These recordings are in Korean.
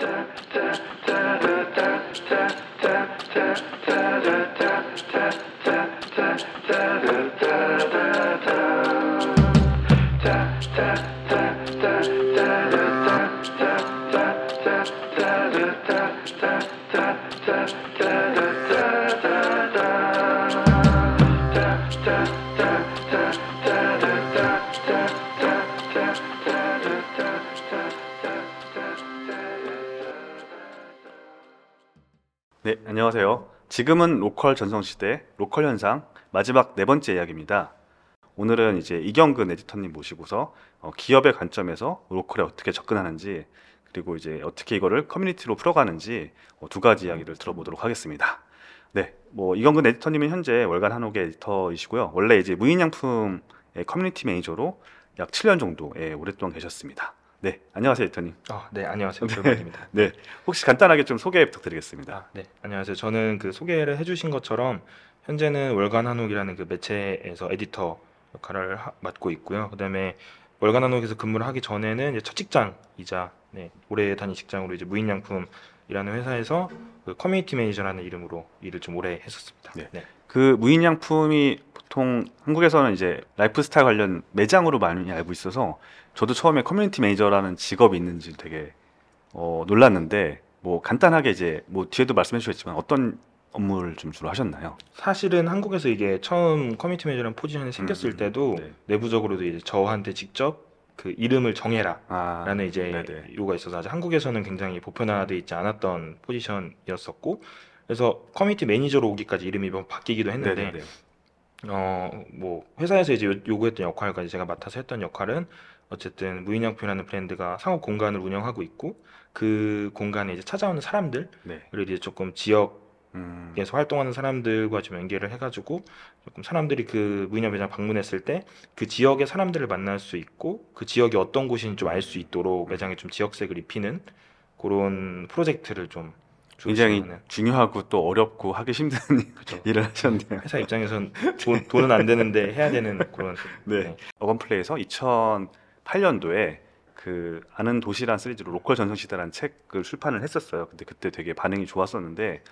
네, 안녕하세요. 지금은 로컬 전성 시대 로컬 현상 마지막 네 번째 이야기입니다. 오늘은 이제 이경근 에디터님 모시고서 어, 기업의 관점에서 로컬에 어떻게 접근하는지 그리고 이제 어떻게 이거를 커뮤니티로 풀어가는지 어, 두 가지 이야기를 들어보도록 하겠습니다. 네, 뭐 이경근 에디터님은 현재 월간 한옥의 에디터이시고요. 원래 이제 무인양품의 커뮤니티 매니저로 약 7년 정도 예, 오랫동안 계셨습니다. 네, 안녕하세요 에디터님. 아, 네, 안녕하세요. 반갑습니다. 네, 혹시 간단하게 좀 소개 부탁드리겠습니다. 아, 네, 안녕하세요. 저는 그 소개를 해주신 것처럼 현재는 월간 한옥이라는 그 매체에서 에디터 역할을 하- 맡고 있고요. 그다음에 월간 한옥에서 근무를 하기 전에는 이제 첫 직장이자 네, 오래 다닌 직장으로 이제 무인양품이라는 회사에서 그 커뮤니티 매니저라는 이름으로 일을 좀 오래 했었습니다. 네. 네. 그 무인양품이 보통 한국에서는 이제 라이프스타일 관련 매장으로 많이 알고 있어서 저도 처음에 커뮤니티 매니저라는 직업이 있는지 되게 어, 놀랐는데 뭐 간단하게 이제 뭐 뒤에도 말씀해 주셨지만 어떤 업무를 좀 주로 하셨나요? 사실은 한국에서 이게 처음 커뮤니티 매니저라는 포지션이 생겼을 음, 때도 네. 내부적으로도 이제 저한테 직접 그 이름을 정해라. 아, 라는 이제 네네. 요구가 있어서 아직 한국에서는 굉장히 보편화되어 있지 않았던 포지션이었었고 그래서 커뮤니티 매니저로 오기까지 이름이 뭐 바뀌기도 했는데 네네네. 어 뭐 회사에서 이제 요- 요구했던 역할까지 제가 맡아서 했던 역할은 어쨌든 무인양품이라는 브랜드가 상업 공간을 운영하고 있고 그 공간에 이제 찾아오는 사람들을 네. 이제 조금 지역에서 음, 활동하는 사람들과 좀 연계를 해가지고 조금 사람들이 그 무인양 매장 방문했을 때 그 지역의 사람들을 만날 수 있고 그 지역이 어떤 곳인지 좀 알 수 있도록 매장에 좀 지역색을 입히는 그런 프로젝트를 좀 굉장히 주로 진행하는. 중요하고 또 어렵고 하기 힘든 그쵸. 일을 하셨네요. 회사 입장에선 돈, 돈은 안 되는데 해야 되는 그런 네. 어반플레이에서 2008년도에 그 아는 도시란 시리즈로 로컬 전성 시대라는 책을 출판을 했었어요. 근데 그때 되게 반응이 좋았었는데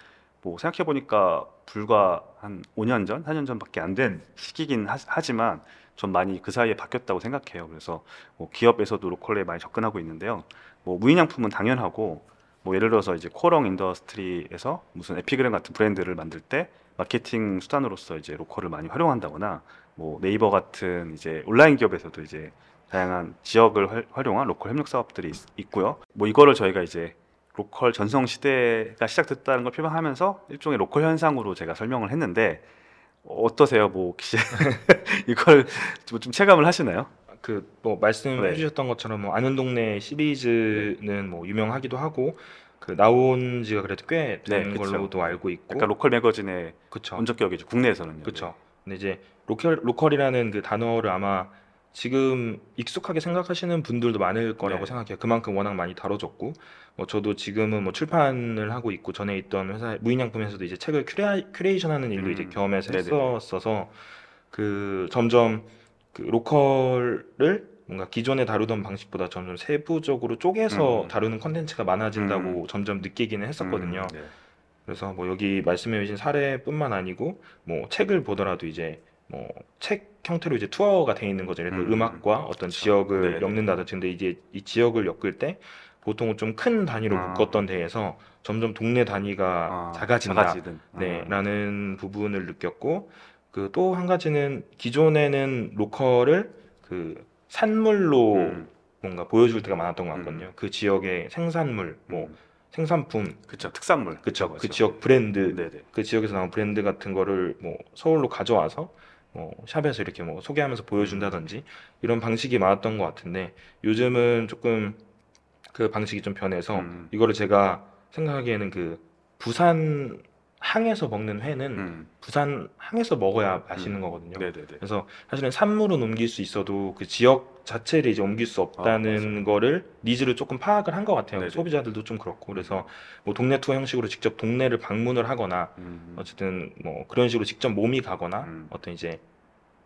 뭐 생각해 보니까 불과 한 5년 전, 4년 전밖에 안 된 시기긴 하, 지만 좀 많이 그 사이에 바뀌었다고 생각해요. 그래서 뭐 기업에서도 로컬에 많이 접근하고 있는데요. 뭐 무인양품은 당연하고 뭐 예를 들어서 이제 코오롱 인더스트리에서 무슨 에피그램 같은 브랜드를 만들 때 마케팅 수단으로서 이제 로컬을 많이 활용한다거나 뭐 네이버 같은 이제 온라인 기업에서도 이제 다양한 지역을 활- 활용한 로컬 협력 사업들이 있, 고요뭐 이거를 저희가 이제 로컬 전성 시대가 시작됐다는 걸 표방하면서 일종의 로컬 현상으로 제가 설명을 했는데 어떠세요? 뭐 혹시 이걸 좀- 좀 체감을 하시나요? 그 뭐 말씀해 네. 주셨던 것처럼 뭐 아는 동네 시리즈는 뭐 유명하기도 하고 그 나온 지가 그래도 꽤된 네, 그쵸. 걸로도 알고 있고 약간 로컬 매거진의 그쵸 원조격이죠 국내에서는요. 그쵸 근데 이제 로컬 로컬이라는 그 단어를 아마 지금 익숙하게 생각하시는 분들도 많을 거라고 네. 생각해요 그만큼 워낙 많이 다뤄졌고 뭐 저도 지금은 뭐 출판을 하고 있고 전에 있던 회사 무인양품에서도 이제 책을 cura, curation하는 일도 음, 이제 경험해서 네네네. 했었어서 그 점점 그 로컬을 뭔가 기존에 다루던 방식보다 점점 세부적으로 쪼개서 음. 다루는 컨텐츠가 많아진다고 점점 느끼기는 했었거든요. 음, 네. 그래서 뭐 여기 말씀해 주신 사례뿐만 아니고 뭐 책을 보더라도 이제 뭐 책 형태로 이제 투어가 돼 있는 거죠. 예를 들어 음, 음악과 어떤 그쵸. 지역을 네네. 엮는다든지 근데 이제 이 지역을 엮을 때 보통은 좀 큰 단위로 아. 묶었던 데에서 점점 동네 단위가 아, 작아진다. 작아지든. 네, 아. 라는 부분을 느꼈고 그 또 한 가지는 기존에는 로컬을 그 산물로 음, 뭔가 보여줄 때가 많았던 것 같거든요. 음. 그 지역의 생산물, 뭐 음. 생산품, 그쵸 특산물 그쵸, 그 지역 브랜드, 네네 그 지역에서 나온 브랜드 같은 거를 뭐 서울로 가져와서 뭐 샵에서 이렇게 뭐 소개하면서 보여준다든지 이런 방식이 많았던 것 같은데 요즘은 조금 그 방식이 좀 변해서 음. 이거를 제가 생각하기에는 그 부산 항에서 먹는 회는 음, 부산 항에서 먹어야 맛있는 음. 거거든요. 네네네 그래서 사실은 산물은 옮길 수 있어도 그 지역 자체를 이제 옮길 수 아, 없다는 거를 needs를 조금 파악을 한 것 같아요. 네네. 소비자들도 좀 그렇고 그래서 뭐 동네 투어 형식으로 직접 동네를 방문을 하거나 음, 어쨌든 뭐 그런 식으로 직접 몸이 가거나 음. 어떤 이제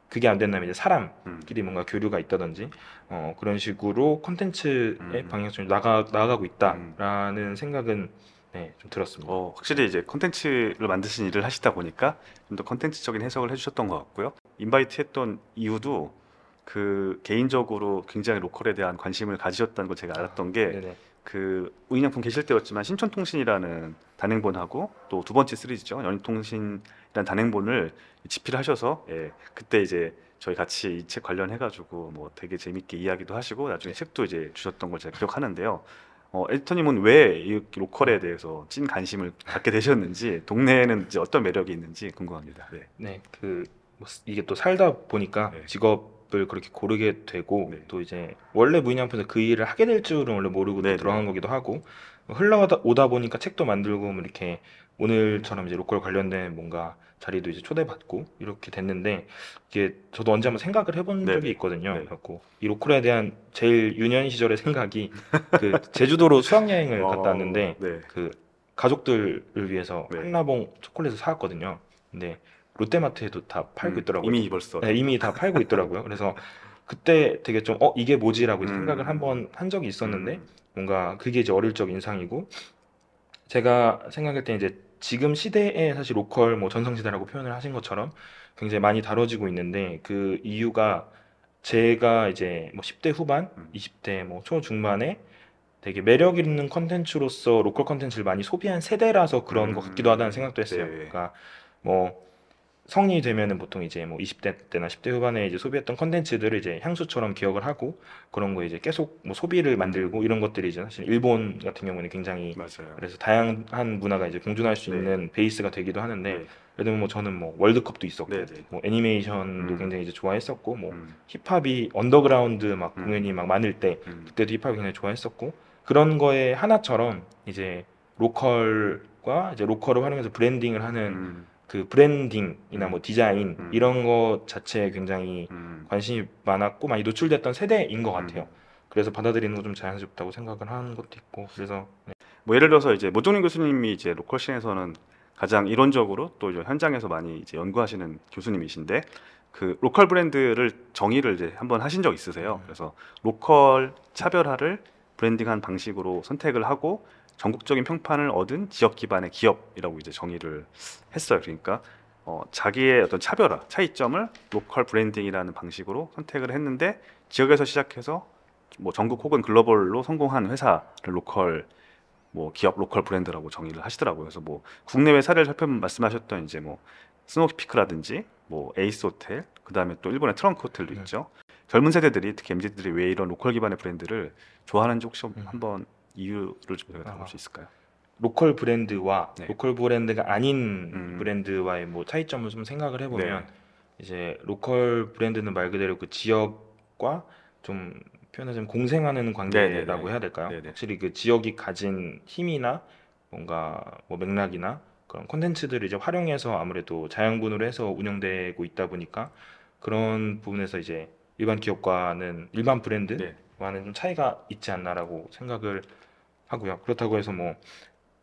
그게 안 된다면 이제 사람끼리 음. 뭔가 교류가 있다든지 어, 그런 식으로 콘텐츠의 음. 방향성이 나가 나아가고 있다라는 생각은 네, 좀 들었습니다. 어, 확실히 이제 콘텐츠를 만드신 일을 하시다 보니까 좀더 콘텐츠적인 해석을 해주셨던 것 같고요. 인바이트 했던 이유도 그 개인적으로 굉장히 로컬에 대한 관심을 가지셨다는 걸 제가 알았던 게. 그 우인양품 계실 때였지만 신촌통신이라는 단행본하고 또 두 번째 시리즈죠 연인통신이라는 단행본을 집필을 하셔서 예, 그때 이제 저희 같이 이 책 관련해가지고 뭐 되게 재밌게 이야기도 하시고 나중에 네. 책도 이제 주셨던 걸 제가 기억하는데요. 어, 에디터님은 왜 이 로컬에 대해서 찐 관심을 갖게 되셨는지 동네에는 이제 어떤 매력이 있는지 궁금합니다. 네. 네, 그 뭐, 이게 또 살다 보니까 네. 직업을 그렇게 고르게 되고 네. 또 이제 원래 무인양품에서 그 일을 하게 될 줄은 원래 모르고 또 네, 네. 들어간 거기도 하고 흘러오다 오다 보니까 책도 만들고 뭐 이렇게 오늘처럼 이제 로컬 관련된 뭔가 자리도 이제 초대받고 이렇게 됐는데 이게 저도 언제 한번 생각을 해본 네, 적이 네. 있거든요. 네. 그래갖고 이 로컬에 대한 제일 유년 시절의 생각이 그 제주도로 수학여행을 어, 갔다 왔는데 네. 그 가족들을 위해서 네. 한라봉 초콜릿을 사왔거든요. 근데 롯데마트에도 다 팔고 음, 있더라고요. 이미 벌써 네, 이미 다 팔고 있더라고요. 그래서 그때 되게 좀 어 이게 뭐지라고 음. 생각을 한번 한 적이 있었는데 음, 뭔가 그게 이제 어릴 적 인상이고 제가 생각할 때 이제 지금 시대에 사실 로컬 뭐 전성시대라고 표현을 하신 것처럼 굉장히 많이 다뤄지고 있는데 그 이유가 제가 이제 뭐 10대 후반, 음. 20대 뭐 초중반에 되게 매력 있는 컨텐츠로서 로컬 컨텐츠를 많이 소비한 세대라서 그런 음. 것 같기도 하다는 생각도 했어요. 네. 그러니까 뭐 성인이 되면은 보통 이제 뭐 20대 때나 10대 후반에 이제 소비했던 컨텐츠들을 이제 향수처럼 기억을 하고 그런 거 이제 계속 뭐 소비를 만들고 이런 것들이 이제 사실 일본 같은 경우는 굉장히 맞아요. 그래서 다양한 문화가 이제 공존할 수 네. 있는 베이스가 되기도 하는데 네. 예를 들면 뭐 저는 뭐 월드컵도 있었고 네, 네. 뭐 애니메이션도 음. 굉장히 이제 좋아했었고 뭐 음, 힙합이 언더그라운드 막 음. 공연이 막 많을 때 음. 그때도 힙합을 굉장히 좋아했었고 그런 거에 하나처럼 이제 로컬과 이제 로컬을 활용해서 branding을 하는 음, 그 branding이나 음. 뭐 디자인 음. 이런 것 자체에 굉장히 음. 관심이 많았고 많이 노출됐던 세대인 것 같아요. 음. 그래서 받아들이는 거 좀 자연스럽다고 생각을 하는 것도 있고 그래서 네. 뭐 예를 들어서 이제 모종린 교수님이 이제 로컬 scene에서는 가장 이론적으로 또 현장에서 많이 이제 연구하시는 교수님이신데 그 로컬 브랜드를 정의를 이제 한번 하신 적 있으세요. 음. 그래서 로컬 차별화를 branding한 방식으로 선택을 하고 전국적인 평판을 얻은 지역 기반의 기업이라고 이제 정의를 했어요. 그러니까 어, 자기의 어떤 차별화, 차이점을 로컬 branding이라는 방식으로 선택을 했는데 지역에서 시작해서 뭐 전국 혹은 글로벌로 성공한 회사를 로컬 뭐 기업 로컬 브랜드라고 정의를 하시더라고요. 그래서 뭐 국내외 사례를 살펴보면 말씀하셨던 이제 뭐 스노우피크라든지 뭐 에이스 호텔, 그다음에 또 일본의 트렁크 호텔도 네. 있죠. 젊은 세대들이 특히 MZ들이 왜 이런 로컬 기반의 브랜드를 좋아하는지 혹시 음. 한번 이유를 좀 저희가 들어볼 아. 수 있을까요? 로컬 브랜드와 네. 로컬 브랜드가 아닌 음. 브랜드와의 뭐 차이점을 좀 생각을 해보면 네. 이제 로컬 브랜드는 말 그대로 그 지역과 좀 표현하자면 공생하는 관계라고 네네네. 해야 될까요? 네네. 확실히 그 지역이 가진 힘이나 뭔가 뭐 맥락이나 그런 콘텐츠들을 이제 활용해서 아무래도 자양분으로 해서 운영되고 있다 보니까 그런 부분에서 이제 일반 기업과는 일반 브랜드와는 네. 좀 차이가 있지 않나라고 생각을 하고요. 그렇다고 해서 뭐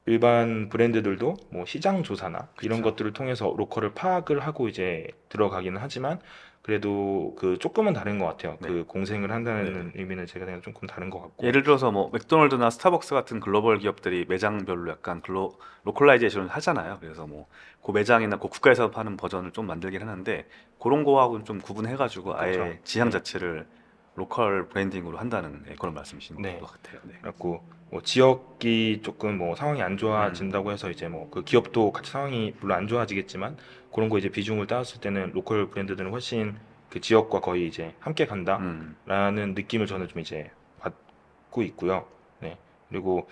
일반 브랜드들도 뭐 시장 조사나 이런 그쵸. 것들을 통해서 로컬을 파악을 하고 이제 들어가기는 하지만 그래도 그 조금은 다른 것 같아요. 네. 그 공생을 한다는 의미는 제가 생각 조금 다른 것 같고. 예를 들어서 뭐 맥도날드나 스타벅스 같은 글로벌 기업들이 매장별로 약간 glo localization을 하잖아요. 그래서 뭐 그 매장이나 그 국가에서 파는 버전을 좀 만들긴 하는데 그런 거하고는 좀 구분해가지고 아예 그렇죠. 지향 네. 자체를 로컬 branding으로 한다는 네, 그런 말씀이신 네. 것 같아요. 네. 그래갖고 뭐 지역이 조금 뭐 상황이 안 좋아진다고 해서 이제 뭐 그 기업도 같이 상황이 물론 안 좋아지겠지만 그런 거 이제 비중을 따졌을 때는 로컬 브랜드들은 훨씬 그 지역과 거의 이제 함께 간다라는 음, 느낌을 저는 좀 이제 받고 있고요. 네. 그리고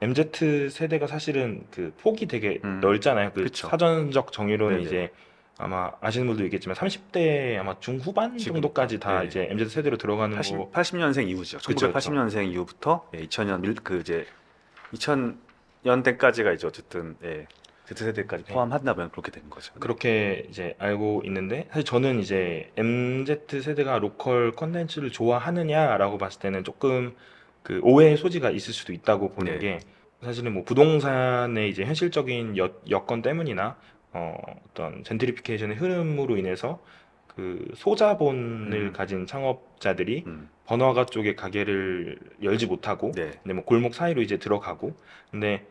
MZ 세대가 사실은 그 폭이 되게 음. 넓잖아요. 그 그쵸. 사전적 정의로는 네네. 이제 아마 아시는 분도 있겠지만 30대 아마 중후반 지금, 정도까지 다 네. 이제 MZ 세대로 들어가는 80, 거 80년생 이후죠. 그쵸, 1980년생 이후부터 예, 2000년 밀, 그 이제 2000년대까지가 이제 어쨌든 예, Z 세대까지 네. 포함한다면 그렇게 되는 거죠. 그렇게 이제 알고 있는데 사실 저는 이제 MZ 세대가 로컬 컨텐츠를 좋아하느냐라고 봤을 때는 조금 그 오해의 소지가 있을 수도 있다고 보는 네. 게 사실은 뭐 부동산의 이제 현실적인 여, 여건 때문이나 어, 어떤 젠트리피케이션의 흐름으로 인해서 그 소자본을 음. 가진 창업자들이 음. 번화가 쪽에 가게를 열지 못하고 네. 근데 뭐 골목 사이로 이제 들어가고 근데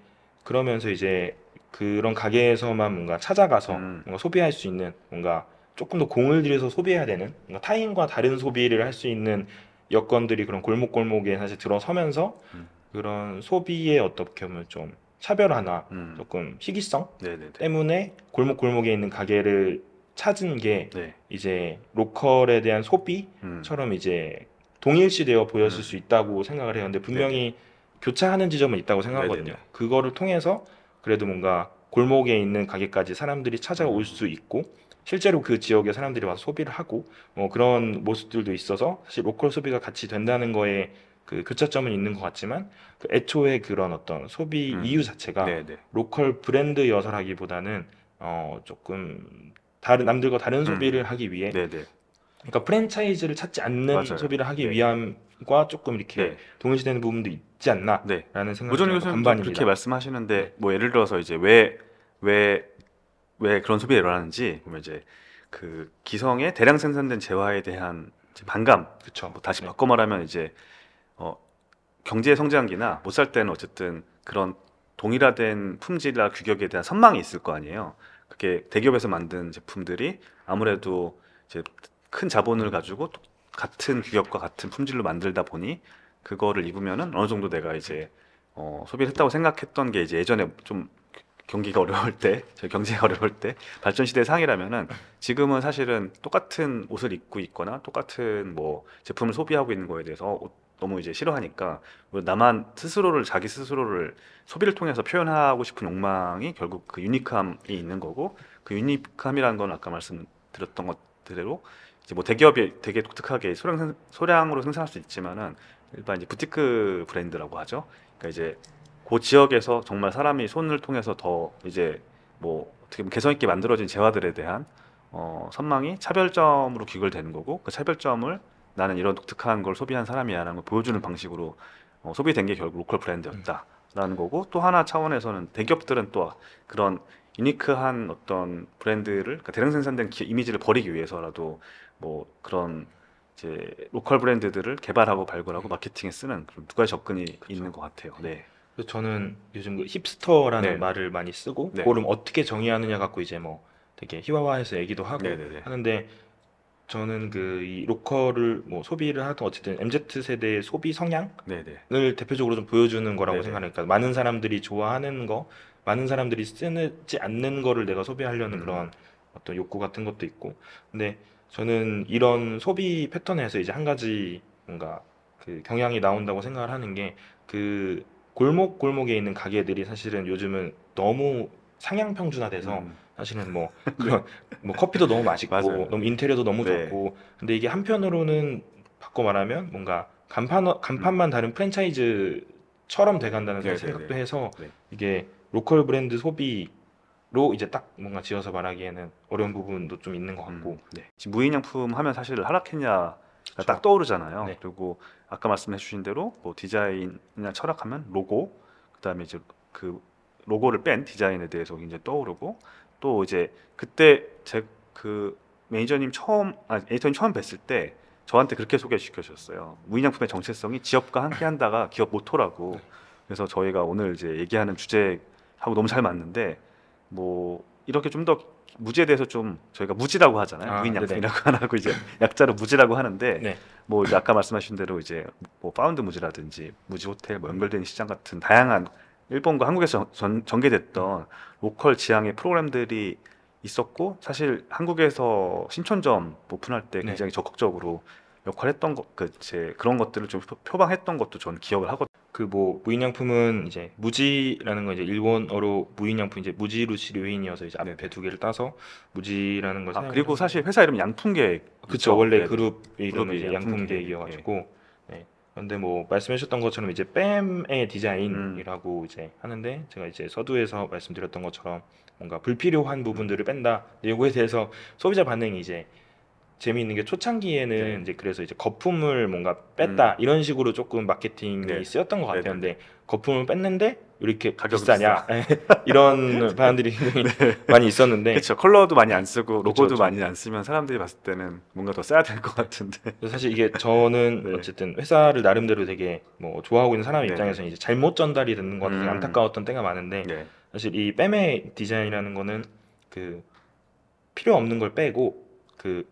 그러면서 이제 그런 가게에서만 뭔가 찾아가서 음. 뭔가 소비할 수 있는 뭔가 조금 더 공을 들여서 소비해야 되는 뭔가 타인과 다른 소비를 할 수 있는 여건들이 그런 골목골목에 사실 들어서면서 음. 그런 소비의 어떻게 보면 좀 차별화나 음. 조금 희귀성 네네네. 때문에 골목 골목에 있는 가게를 찾은 게 네. 이제 로컬에 대한 소비처럼 음. 이제 동일시되어 보였을 음. 수 있다고 생각을 해요. 근데 분명히 교차하는 지점은 있다고 생각하거든요. 네네네. 그거를 통해서 그래도 뭔가 골목에 있는 가게까지 사람들이 찾아올 음. 수 있고 실제로 그 지역에 사람들이 와서 소비를 하고 뭐 그런 모습들도 있어서 사실 로컬 소비가 같이 된다는 거에 그 교차점은 있는 것 같지만 그 애초에 그런 어떤 소비 음. 이유 자체가 네네. 로컬 브랜드여서라기보다는 어 조금 다른 남들과 다른 음. 소비를 하기 위해 네네. 그러니까 프랜차이즈를 찾지 않는 맞아요. 소비를 하기 네. 위함과 조금 이렇게 네. 동일시되는 부분도 있지 않나라는 네. 생각이 들어서 교수님. 그렇게 말씀하시는데 네. 뭐 예를 들어서 이제 왜 왜 왜 그런 소비가 일어나는지 보면 이제 그 기성의 대량 생산된 재화에 대한 반감 그렇죠. 뭐 다시 네. 바꿔 말하면 이제 어 경제 성장기나 못 살 때는 어쨌든 그런 동일화된 품질이나 규격에 대한 선망이 있을 거 아니에요. 그게 대기업에서 만든 제품들이 아무래도 이제 큰 자본을 가지고 또 같은 규격과 같은 품질로 만들다 보니 그거를 입으면은 어느 정도 내가 이제 어, 소비를 했다고 생각했던 게 이제 예전에 좀 경기가 어려울 때, 저희 경제가 어려울 때 발전 시대 상이라면은 지금은 사실은 똑같은 옷을 입고 있거나 똑같은 뭐 제품을 소비하고 있는 거에 대해서 어, 너무 이제 싫어하니까 뭐 나만 스스로를 자기 스스로를 소비를 통해서 표현하고 싶은 욕망이 결국 그 유니크함이 있는 거고 그 유니크함이라는 건 아까 말씀드렸던 것대로 이제 뭐 대기업이 되게 독특하게 소량 생- 소량으로 생산할 수 있지만은 일반 이제 부티크 브랜드라고 하죠. 그러니까 이제 그 지역에서 정말 사람이 손을 통해서 더 이제 뭐 어떻게 개성 있게 만들어진 재화들에 대한 어, 선망이 차별점으로 귀결되는 거고 그 차별점을 나는 이런 독특한 걸 소비한 사람이야라는 걸 보여주는 방식으로 어, 소비된 게 결국 로컬 브랜드였다라는 거고 또 하나 차원에서는 대기업들은 또 그런 유니크한 어떤 브랜드를 그러니까 대량 생산된 기- 이미지를 버리기 위해서라도 뭐 그런 이제 로컬 브랜드들을 개발하고 발굴하고 마케팅에 쓰는 그런 두 가지 접근이 있는 것 같아요. 네. 그래서 저는 요즘 그 힙스터라는 네. 말을 많이 쓰고 네. 그걸 어떻게 정의하느냐 갖고 이제 뭐 되게 희화화해서 얘기도 하고 네네네. 하는데 저는 그 이 로컬을 뭐 소비를 하든 어쨌든 MZ 세대의 소비 성향을 네네. 대표적으로 좀 보여주는 거라고 네네. 생각하니까 많은 사람들이 좋아하는 거, 많은 사람들이 쓰지 않는 거를 내가 소비하려는 음. 그런 어떤 욕구 같은 것도 있고. 근데 저는 이런 소비 패턴에서 이제 한 가지 뭔가 그 경향이 나온다고 생각을 하는 게 그 골목 골목에 있는 가게들이 사실은 요즘은 너무 상향 평준화돼서 음, 사실은 뭐 그런 뭐 커피도 너무 맛있고 맞아요. 너무 인테리어도 너무 네. 좋고 근데 이게 한편으로는 바꿔 말하면 뭔가 간판 간판만 다른 프랜차이즈처럼 돼간다는 네, 생각도 네, 네. 해서 네. 이게 로컬 브랜드 소비 로 이제 딱 뭔가 지어서 말하기에는 어려운 부분도 좀 있는 것 같고 음, 네. 지금 무인양품 하면 사실 하락했냐가 그렇죠. 딱 떠오르잖아요. 네. 그리고 아까 말씀해 주신 대로 뭐 디자인이나 철학하면 로고, 그다음에 이제 그 로고를 뺀 디자인에 대해서 굉장히 떠오르고 또 이제 그때 제 그 매니저님 처음 아 에디터님 처음 뵀을 때 저한테 그렇게 소개시켜 주셨어요. 무인양품의 정체성이 지역과 함께 한다가 기업 모토라고. 네. 그래서 저희가 오늘 이제 얘기하는 주제하고 너무 잘 맞는데 뭐 이렇게 좀 더 무지에 대해서 좀 저희가 무지라고 하잖아요. 아, 무인양품이라고 안 하고 이제 약자로 무지라고 하는데 네. 뭐 아까 말씀하신 대로 이제 뭐 Found 무지라든지 무지 호텔 뭐 연결된 시장 같은 다양한 일본과 한국에서 전, 전개됐던 로컬 지향의 프로그램들이 있었고 사실 한국에서 신촌점 오픈할 때 네. 굉장히 적극적으로 역할했던 것그제 그런 것들을 좀 표- 표방했던 것도 저는 기억을 하거든요. 그 뭐 무인양품은 이제 무지라는 건 이제 일본어로 무인양품 이제 무지루시 류인이어서 이제 앞에. 두 개를 따서 무지라는 걸 아, 사용을 그리고 해서- 사실 회사 이름 양풍계 그쵸 원래 네. 그룹 이름이 양품계획, 양품계획이어가지고 네. 근데 뭐 말씀해주셨던 것처럼 이제 뺨의 디자인이라고 이제 하는데 제가 이제 서두에서 말씀드렸던 것처럼 뭔가 불필요한 부분들을 뺀다. 이거에 대해서 소비자 반응이 이제 재미있는 게 초창기에는 네. 이제 그래서 이제 거품을 뭔가 뺐다 이런 식으로 조금 마케팅이 네. 쓰였던 것 네, 같아요. 네, 근데 거품을 뺐는데 왜 이렇게 가격이 비싸냐 이런 반응들이 굉장히 많이 있었는데 그렇죠. 컬러도 많이 안 쓰고 로고도 그쵸. 많이 안 쓰면 사람들이 봤을 때는 뭔가 더 써야 될 것 같은데. 사실 이게 저는 네. 어쨌든 회사를 나름대로 되게 뭐 좋아하고 있는 사람 네. 입장에서는 이제 잘못 전달이 되는 것 같아서 음. 안타까웠던 때가 많은데 네. 사실 이 뺨의 디자인이라는 거는 그 필요 없는 걸 빼고 그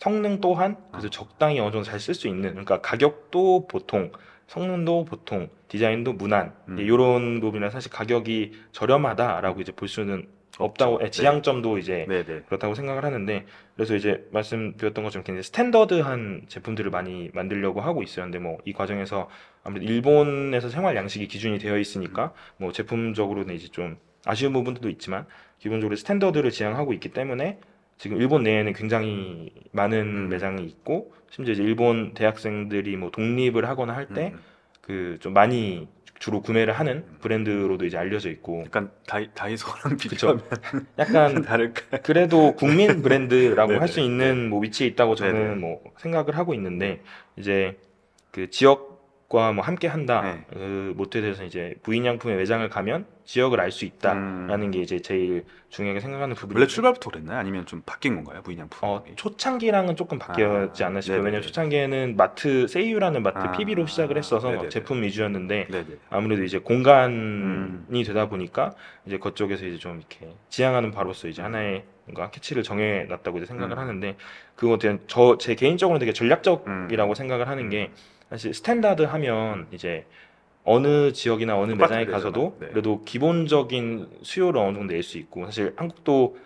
성능 또한 그래서 아. 적당히 어느 정도 잘 쓸 수 있는 그러니까 가격도 보통 성능도 보통 디자인도 무난 음. 이런 부분이라 사실 가격이 저렴하다라고 이제 볼 수는 없다고. 예, 지향점도 이제 네, 네. 그렇다고 생각을 하는데 그래서 이제 말씀드렸던 것처럼 굉장히 스탠더드한 제품들을 많이 만들려고 하고 있어요. 근데 뭐 이 과정에서 아무래도 일본에서 생활 양식이 기준이 되어 있으니까 뭐 제품적으로는 이제 좀 아쉬운 부분들도 있지만 기본적으로 스탠더드를 지향하고 있기 때문에 지금 일본 내에는 굉장히 많은 음. 매장이 있고 심지어 이제 일본 대학생들이 뭐 독립을 하거나 할때 음. 그좀 많이 주로 구매를 하는 브랜드로도 이제 알려져 있고 약간 다이, 다이소랑. 비교하면 약간 다를까? 그래도 국민 브랜드라고. 할 수 있는 뭐 위치에 있다고 저는 네네. 뭐 생각을 하고 있는데 이제 그 지역과 뭐 함께 한다 네. 그 모토에 대해서 이제 무인양품의 매장을 가면 지역을 알 수 있다라는 음. 게 이제 제일 중요하게 생각하는 부분이 원래 출발부터 그랬나요? 아니면 좀 바뀐 건가요? 무인양품? 어, 초창기랑은 조금 바뀌었지 아, 않나 싶어요. 네네네. 왜냐면 초창기에는 마트 세이유라는 마트 아, PB로 시작을 했어서 네네네. 제품 위주였는데 네네. 아무래도 이제 공간이 음. 되다 보니까 이제 그쪽에서 이제 좀 이렇게 지향하는 바로서 이제 하나의 뭔가 캐치를 정해 놨다고 이제 생각을 음. 하는데 그거 대한 저 제 개인적으로 되게 전략적이라고 음. 생각을 하는 게 사실 스탠다드 하면 이제 어느 지역이나 어느 매장에 가서도. 네. 그래도 기본적인 수요를 어느 정도 낼 수 있고 사실 한국도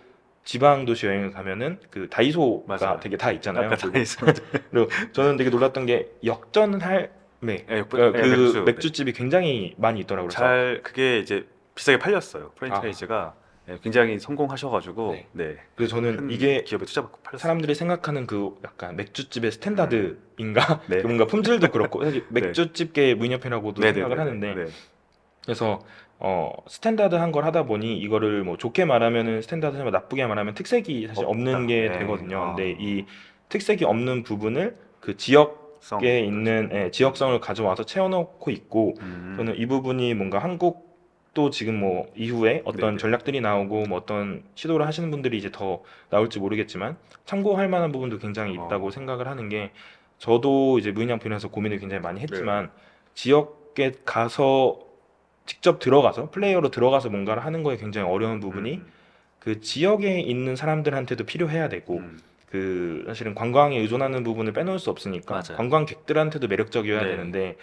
지방 도시 여행을 가면은 그 다이소가 맞아요. 되게 다 있잖아요. 그리고 다이소. 그리고 저는 되게 놀랐던 게 역전할 네. 예, 그, 예, 그 맥주. 맥주집이 굉장히 많이 있더라고요. 잘 그게 이제 비싸게 팔렸어요. 프랜차이즈가 예, 굉장히 성공하셔가지고 네. 네. 그래서 저는 큰 이게 기업에 투자받고 팔렸어요. 사람들이 생각하는 그 약간 맥주집의 스탠다드인가? 네. 그 뭔가 품질도 그렇고 사실 맥주집계 무인양품이라고도 네네네. 생각을 하는데 네. 그래서 어 스탠다드한 걸 하다 보니 이거를 뭐 좋게 말하면은 스탠다드지만 나쁘게 말하면 특색이 사실 없다. 없는 게 네. 되거든요. 아. 근데 이 특색이 없는 부분을 그 지역에 성. 있는 예, 지역성을 가져와서 채워놓고 있고 음. 저는 이 부분이 뭔가 한국 도 지금 뭐 이후에 어떤 네네. 전략들이 나오고 뭐 어떤 시도를 하시는 분들이 이제 더 나올지 모르겠지만 참고할 만한 부분도 굉장히 있다고 어. 생각을 하는 게 저도 이제 무인양품에서 고민을 굉장히 많이 했지만 네. 지역에 가서 직접 들어가서 플레이어로 들어가서 뭔가를 하는 거에 굉장히 어려운 부분이 음. 그 지역에 있는 사람들한테도 필요해야 되고 음. 그 사실은 관광에 의존하는 부분을 빼놓을 수 없으니까 맞아요. 관광객들한테도 매력적이어야 네. 되는데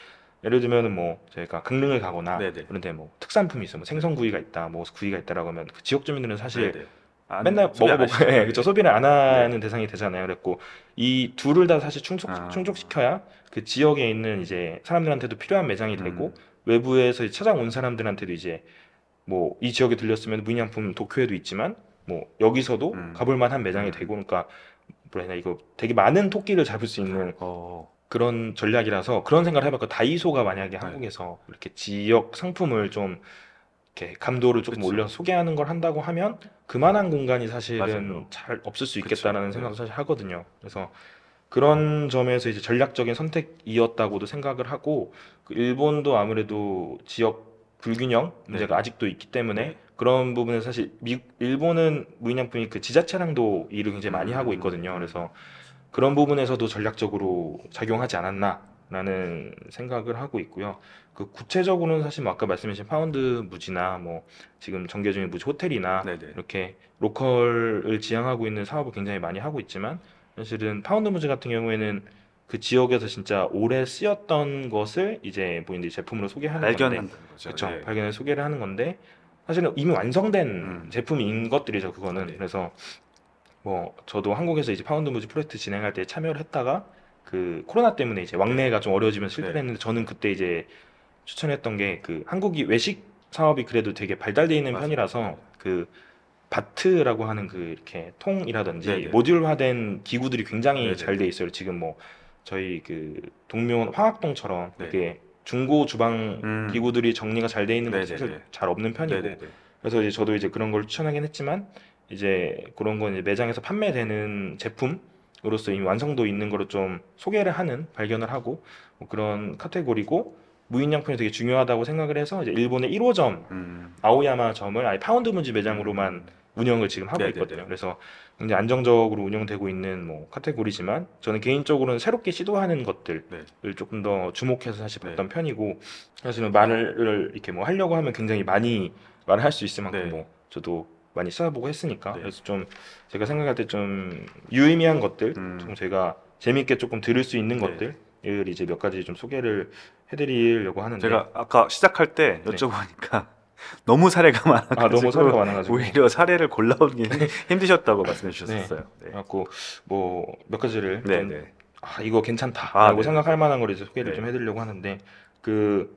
예를 들면은 뭐 저희가 강릉을 가거나 네네. 그런데 뭐 특산품이 있어 뭐 생선구이가 있다 뭐 구이가 있다라고 하면 그 지역 주민들은 사실 네네. 안- 맨날 먹어보고? 예, 그쵸 소비를 안 하는 대상이 되잖아요. 그랬고 이 둘을 다 사실 충족 아. 충족시켜야 그 지역에 있는 이제 사람들한테도 필요한 매장이 되고 음. 외부에서 찾아온 사람들한테도 이제 뭐 이 지역에 들렸으면 무인양품 도쿄에도 있지만 뭐 여기서도 음. 가볼 만한 매장이 음. 되고 그러니까 뭐라 해야 되나 이거 되게 많은 토끼를 잡을 수 있는 어. 그런 전략이라서 그런 생각을 해봤고 다이소가 만약에 네. 한국에서 이렇게 지역 상품을 좀 이렇게 감도를 조금 그쵸. 올려서 소개하는 걸 한다고 하면 그만한 공간이 사실은 맞아요. 잘 없을 수 그쵸. 있겠다라는 네. 생각도 사실 하거든요. 그래서 그런 점에서 이제 전략적인 선택이었다고도 생각을 하고 그 일본도 아무래도 지역 불균형 문제가 네. 아직도 있기 때문에 네. 그런 부분에서 사실 미, 일본은 무인양품이 그 지자체랑도 일을 굉장히 많이 하고 있거든요. 음. 그래서 그런 부분에서도 전략적으로 작용하지 않았나라는 생각을 하고 있고요. 그 구체적으로는 사실 뭐 아까 말씀하신 Found 무지나 뭐 지금 전개 중인 무지 호텔이나 네네. 이렇게 로컬을 지향하고 있는 사업을 굉장히 많이 하고 있지만 사실은 Found 무지 같은 경우에는 그 지역에서 진짜 오래 쓰였던 것을 이제 본인들이 제품으로 소개하는 건데 발견한다는 거죠. 그렇죠. 예. 발견을 소개를 하는 건데 사실은 이미 완성된 음. 제품인 것들이죠. 그거는 네. 그래서 뭐 저도 한국에서 이제 Found 무지 프로젝트 진행할 때 참여를 했다가 그 코로나 때문에 이제 왕래가 좀 어려워지면서 네. 했는데 저는 그때 이제 추천했던 게 그 한국이 외식 사업이 그래도 되게 발달돼 있는 맞아요. 편이라서 그 바트라고 하는 그 이렇게 통이라든지 네네. 모듈화된 기구들이 굉장히 네네. 잘돼 있어요. 지금 뭐 저희 그 동묘 화학동처럼 네. 이렇게 중고 주방 음. 기구들이 정리가 잘 돼 있는 곳이. 사실 잘 없는 편이고 네네네. 그래서 이제 저도 이제 그런 걸 추천하긴 했지만 이제 그런 건 이제 매장에서 판매되는 제품 브랜드로서 이미 완성도 있는 거를 좀 소개를 하는 발견을 하고 뭐 그런 카테고리고 무인양품이 되게 중요하다고 생각을 해서 이제 일본의 1호점 음. 아오야마 점을 아예 Found 무지 매장으로만 운영을 지금 하고 네네네. 있거든요. 그래서 굉장히 안정적으로 운영되고 있는 뭐 카테고리지만 저는 개인적으로는 새롭게 시도하는 것들을 네. 조금 더 주목해서 사실 네. 봤던 편이고 사실은 말을 이렇게 뭐 하려고 하면 굉장히 많이 말을 할 수 있을 만큼 네. 뭐 저도 많이 써보고 했으니까 네. 그래서 좀 제가 생각할 때 좀 유의미한 것들 음. 좀 제가 재밌게 조금 들을 수 있는 네. 것들 을 이제 몇 가지 좀 소개를 해드리려고 하는데 제가 아까 시작할 때 네. 여쭤보니까 너무 사례가 많아가지고 아 너무 사례가 많아가지고 오히려 사례를 골라오기 힘드셨다고 말씀해 주셨었어요. 네. 그래갖고 뭐몇 가지를 네, 좀 네. 아 이거 괜찮다라고 아, 네. 생각할 만한 걸 이제 소개를 네. 좀 해드리려고 하는데 그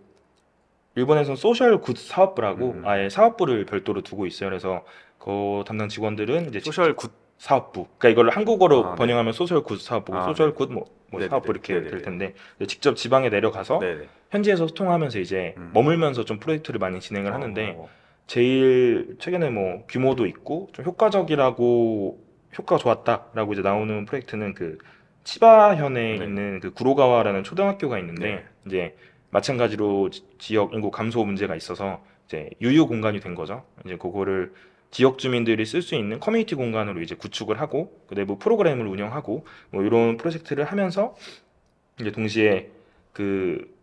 일본에서는 social good 사업부라고 음. 아예 사업부를 별도로 두고 있어요. 그래서 그 담당 직원들은 이제 social good 사업부. 그러니까 이걸 한국어로 아, 네. 번역하면 social good 사업부고 아, social 네. good 뭐 뭐 네네네. 사업부 이렇게 네네네. 될 텐데 직접 지방에 내려가서 네네. 현지에서 소통하면서 이제 음. 머물면서 좀 프로젝트를 많이 진행을 하는데 어, 제일 최근에 뭐 규모도 있고 좀 효과적이라고 효과가 좋았다라고 이제 나오는 프로젝트는 그 치바현에 네. 있는 그 구로가와라는 초등학교가 있는데 네. 이제 마찬가지로 지- 지역 인구 감소 문제가 있어서 이제 유휴 공간이 된 거죠. 이제 그거를 지역 주민들이 쓸 수 있는 커뮤니티 공간으로 이제 구축을 하고 그 내부 프로그램을 운영하고 뭐 이런 프로젝트를 하면서 이제 동시에 그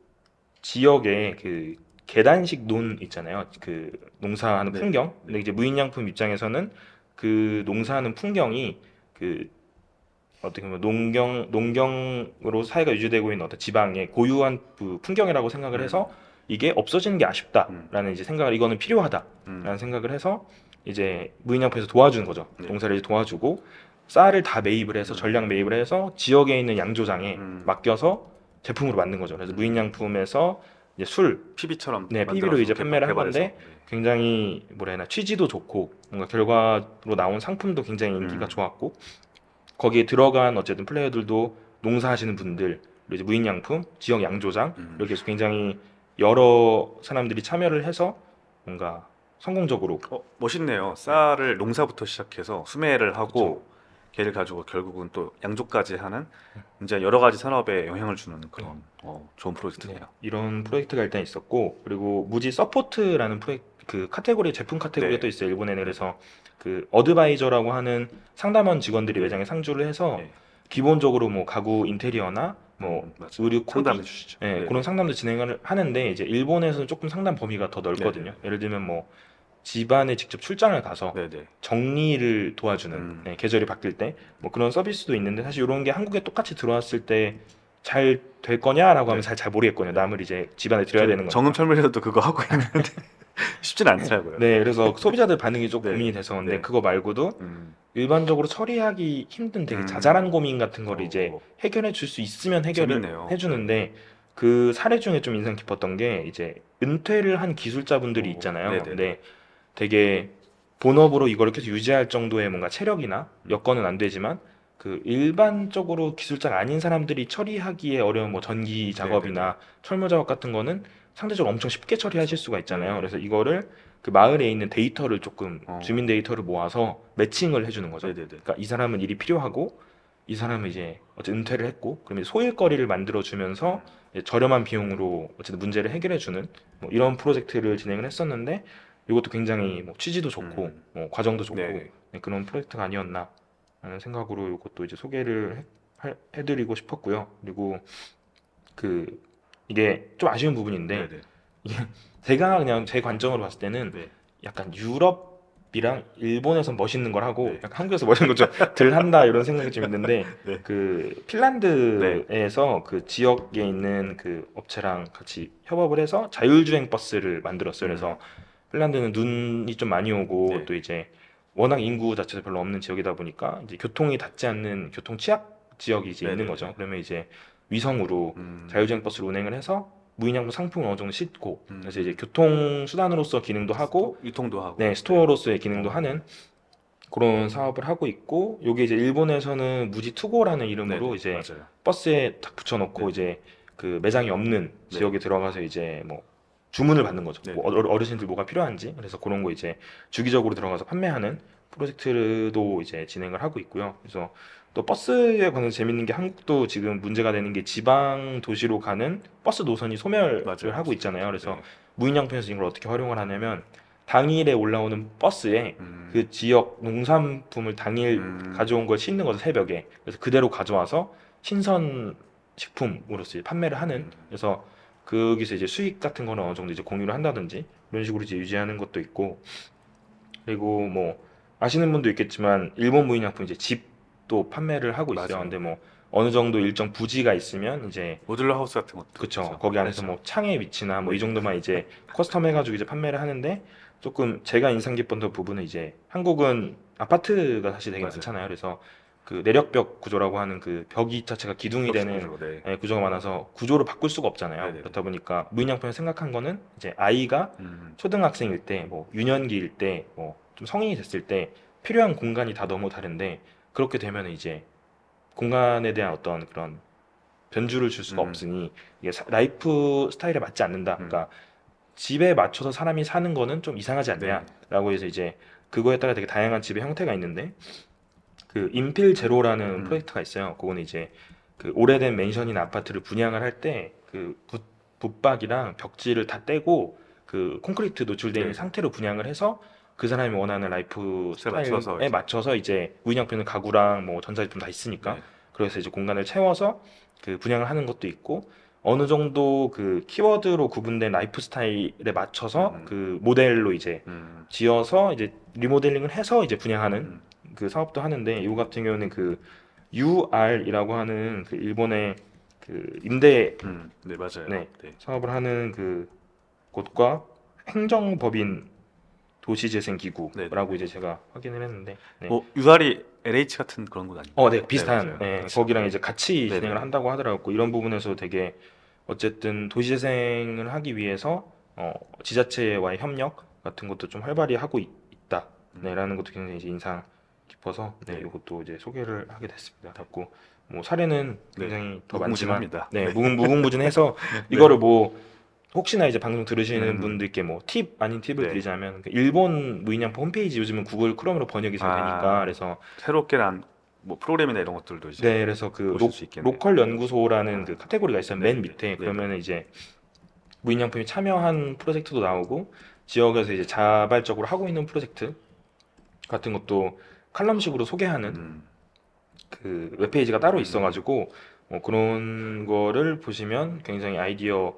지역의 그 계단식 논 있잖아요. 그 농사하는 네. 풍경. 네. 근데 이제 무인양품 입장에서는 그 농사하는 풍경이 그 어떻게 보면 농경 농경으로 사회가 유지되고 있는 어떤 지방의 고유한 그 풍경이라고 생각을 음. 해서 이게 없어지는 게 아쉽다라는 이제 생각을 이거는 필요하다라는 음. 생각을 해서 이제 무인양품에서 도와주는 거죠. 네. 농사를 이제 도와주고 쌀을 다 매입을 해서 음. 전량 매입을 해서 지역에 있는 양조장에 음. 맡겨서 제품으로 만든 거죠. 그래서 무인양품에서 이제 술 PB처럼 네, PB로 이제 판매를 한 건데 굉장히 뭐라 해야 하나 취지도 좋고 뭔가 결과로 나온 상품도 굉장히 인기가 음. 좋았고 거기에 들어간 어쨌든 플레이어들도 농사하시는 분들 그리고 이제 무인양품, 지역 양조장 음. 이렇게 해서 굉장히 여러 사람들이 참여를 해서 뭔가 성공적으로 어, 멋있네요. 쌀을 농사부터 시작해서 수매를 하고 걔를 가지고 결국은 또 양조까지 하는 이제 여러 가지 산업에 영향을 주는 그런 어, 좋은 프로젝트네요. 네, 이런 프로젝트가 일단 있었고 그리고 무지 support라는 프로젝트 그 카테고리 제품 카테고리가 네. 또 있어요 일본에는 그래서 그 어드바이저라고 하는 상담원 직원들이 네. 매장에 상주를 해서 네. 기본적으로 뭐 가구 인테리어나 뭐 음, 맞아요. 의류 코디 상담해 주시죠. 예, 네. 그런 상담도 진행을 하는데 이제 일본에서는 조금 상담 범위가 더 넓거든요. 네네. 예를 들면 뭐 집안에 직접 출장을 가서 네네. 정리를 도와주는 음. 예, 계절이 바뀔 때 뭐 그런 서비스도 있는데 사실 이런 게 한국에 똑같이 들어왔을 때 잘 될 거냐라고 하면 네. 잘잘 모르겠거든요. 남을 이제 집안에 들여야 되는 거. 정음 철물에서도 그거 하고 있는데 쉽진 않더라고요. 네, 그래서 소비자들 반응이 좀 네. 고민이 돼서 근데 네. 그거 말고도 음, 일반적으로 처리하기 힘든 되게 음. 자잘한 고민 같은 이제 어, 해결해 줄 수 있으면 해결을 재밌네요. 해주는데 그 사례 중에 좀 인상 깊었던 게 이제 은퇴를 한 기술자분들이 오, 있잖아요. 네네. 근데 되게 본업으로 이걸 계속 유지할 정도의 뭔가 체력이나 여건은 안 되지만 그 일반적으로 기술자가 아닌 사람들이 처리하기에 어려운 뭐 전기 작업이나 철물 작업 같은 거는 상대적으로 엄청 쉽게 처리하실 수가 있잖아요. 네. 그래서 이거를 그 마을에 있는 데이터를 조금 어. 주민 데이터를 모아서 매칭을 해주는 거죠. 네네네. 그러니까 이 사람은 일이 필요하고 이 사람은 이제 어쨌든 은퇴를 했고 그러면 소일거리를 만들어 주면서 저렴한 비용으로 어쨌든 문제를 해결해 주는 뭐 이런 프로젝트를 진행을 했었는데 이것도 굉장히 뭐 취지도 좋고 음. 뭐 과정도 좋고 네. 네, 그런 프로젝트가 아니었나 라는 생각으로 이것도 이제 소개를 해, 드리고 싶었고요. 그리고 그 이게 좀 아쉬운 부분인데 네네. 제가 그냥 제 관점으로 봤을 때는 네. 약간 유럽이랑 일본에서 멋있는 걸 하고 네. 약간 한국에서 멋있는 걸좀덜 한다 이런 생각이 좀 있는데 네. 그 핀란드에서 그 지역에 있는 그 업체랑 같이 협업을 해서 자율주행 버스를 만들었어요. 그래서 핀란드는 눈이 좀 많이 오고 네. 또 이제 워낙 인구 자체도 별로 없는 지역이다 보니까 이제 교통이 닿지 않는 교통 취약 지역이 이제 있는 네네네. 거죠. 그러면 이제 위성으로 음, 자율주행 버스를 운행을 해서 무인양품 상품을 어느 정도 싣고 음. 그래서 이제 교통 수단으로서 기능도 하고 sto- 유통도 하고 네 store로서의 기능도 어. 하는 그런 사업을 하고 있고 요게 이제 일본에서는 무지 to go라는 이름으로 네네, 이제 맞아요. 버스에 딱 붙여놓고 네. 이제 그 매장이 없는 네. 지역에 들어가서 이제 뭐 주문을 받는 거죠. 네. 뭐 어르- 어르신들 뭐가 필요한지 그래서 그런 거 이제 주기적으로 들어가서 판매하는 프로젝트도 이제 진행을 하고 있고요. 그래서 또 버스에 관해서 재밌는 게 한국도 지금 문제가 되는 게 지방 도시로 가는 버스 노선이 소멸을 맞아요. 하고 있잖아요. 그래서 네. 무인양품에서 이걸 어떻게 활용을 하냐면 당일에 올라오는 버스에 음. 그 지역 농산품을 당일 음. 가져온 걸 싣는 거죠 새벽에 그래서 그대로 가져와서 신선 식품으로서 판매를 하는 음. 그래서 거기서 이제 수익 같은 거는 어느 정도 이제 공유를 한다든지 이런 식으로 이제 유지하는 것도 있고 그리고 뭐 아시는 분도 있겠지만 일본 무인양품 이제 집도 판매를 하고 있어요 맞아요. 근데 뭐 어느 정도 일정 부지가 있으면 이제 modular house 같은 것도 그쵸. 있죠. 거기 안에서 뭐 창의 위치나 뭐 이 정도만 이제 custom 해가지고 이제 판매를 하는데 조금 제가 인상 깊었던 부분은 이제 한국은 아파트가 사실 되게 맞아요. 많잖아요. 그래서 그 내력벽 구조라고 하는 그 벽이 자체가 기둥이 되는 네. 예, 구조가 많아서 구조를 바꿀 수가 없잖아요. 네네. 그렇다 보니까 무인양품에 생각한 거는 이제 아이가 음. 초등학생일 때, 뭐 유년기일 때, 뭐 좀 성인이 됐을 때 필요한 공간이 다 너무 다른데 그렇게 되면 이제 공간에 대한 어떤 그런 변주를 줄 수가 음. 없으니 이게 사- 라이프 스타일에 맞지 않는다. 음. 그러니까 집에 맞춰서 사람이 사는 거는 좀 이상하지 네. 않냐라고 해서 이제 그거에 따라 되게 다양한 집의 형태가 있는데 그 Infill Zero라는 음. 프로젝트가 있어요. 그거는 이제 그 오래된 맨션이나 아파트를 분양을 할 때 그 붙박이랑 벽지를 다 떼고 그 콘크리트 있는 네. 상태로 분양을 해서 그 사람이 원하는 라이프 스타일에 맞춰서 이제. 맞춰서 이제 무인양품은 가구랑 뭐 전자제품 다 있으니까 네. 그래서 이제 공간을 채워서 그 분양을 하는 것도 있고 어느 정도 그 키워드로 구분된 라이프 스타일에 맞춰서 음. 그 모델로 이제 음. 지어서 이제 리모델링을 해서 이제 분양하는 음. 그 사업도 하는데 이거 같은 경우는 그 UR이라고 하는 그 일본의 그 임대 음. 네 맞아요. 네. 네. 사업을 하는 그 곳과 행정법인 도시재생기구라고 이제 제가 확인을 했는데 네. 뭐 유아리 LH 같은 그런 곳 아니에요? 어, 네, 비슷한. 네, 그렇죠. 거기랑 이제 같이. 진행을 한다고 하더라고요. 이런 부분에서 되게 어쨌든 도시재생을 하기 위해서 어, 지자체와의 협력 같은 것도 좀 활발히 하고 있, 다 음. 네, 라는 것도 굉장히 이제 인상 깊어서 네, 네. 이것도 이제 소개를 하게 됐습니다. 그래고 뭐 사례는 굉장히 더 많지만 무궁무진합니다. 네, 네. 무궁, 무궁무진해서 네. 이거를 뭐 혹시나 이제 방송 들으시는 음. 분들께 뭐 팁 아닌 팁을 네. 드리자면 그 일본 무인양품 홈페이지 요즘은 구글 크롬으로 번역이 잘 아. 되니까 그래서 새롭게 난 뭐 프로그램이나 이런 것들도 이제 네, 그래서 그 로. 로컬 연구소라는 그 카테고리가 있어요. 맨 네, 밑에 네, 그러면 이제 무인양품이 참여한 프로젝트도 나오고 지역에서 이제 자발적으로 하고 있는 프로젝트 같은 것도 칼럼식으로 소개하는 음. 그 웹페이지가 따로 음. 있어가지고 뭐 그런 거를 보시면 굉장히 아이디어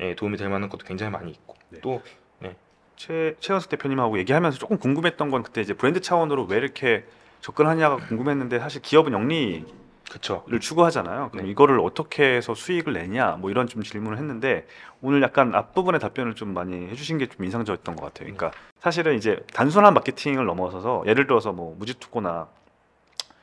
에 도움이 될 만한 것도 굉장히 많이 있고 네. 또최 최현석 대표님하고 얘기하면서 조금 궁금했던 건 그때 이제 브랜드 차원으로 왜 이렇게 접근하냐가 궁금했는데 사실 기업은 영리를 그쵸 추구하잖아요. 그럼 네. 이거를 어떻게 해서 수익을 내냐 뭐 이런 좀 질문을 했는데 오늘 약간 앞부분의 답변을 좀 많이 해주신 게 좀 인상적이었던 것 같아요. 그러니까 사실은 이제 단순한 마케팅을 넘어서서 예를 들어서 뭐 무지투고나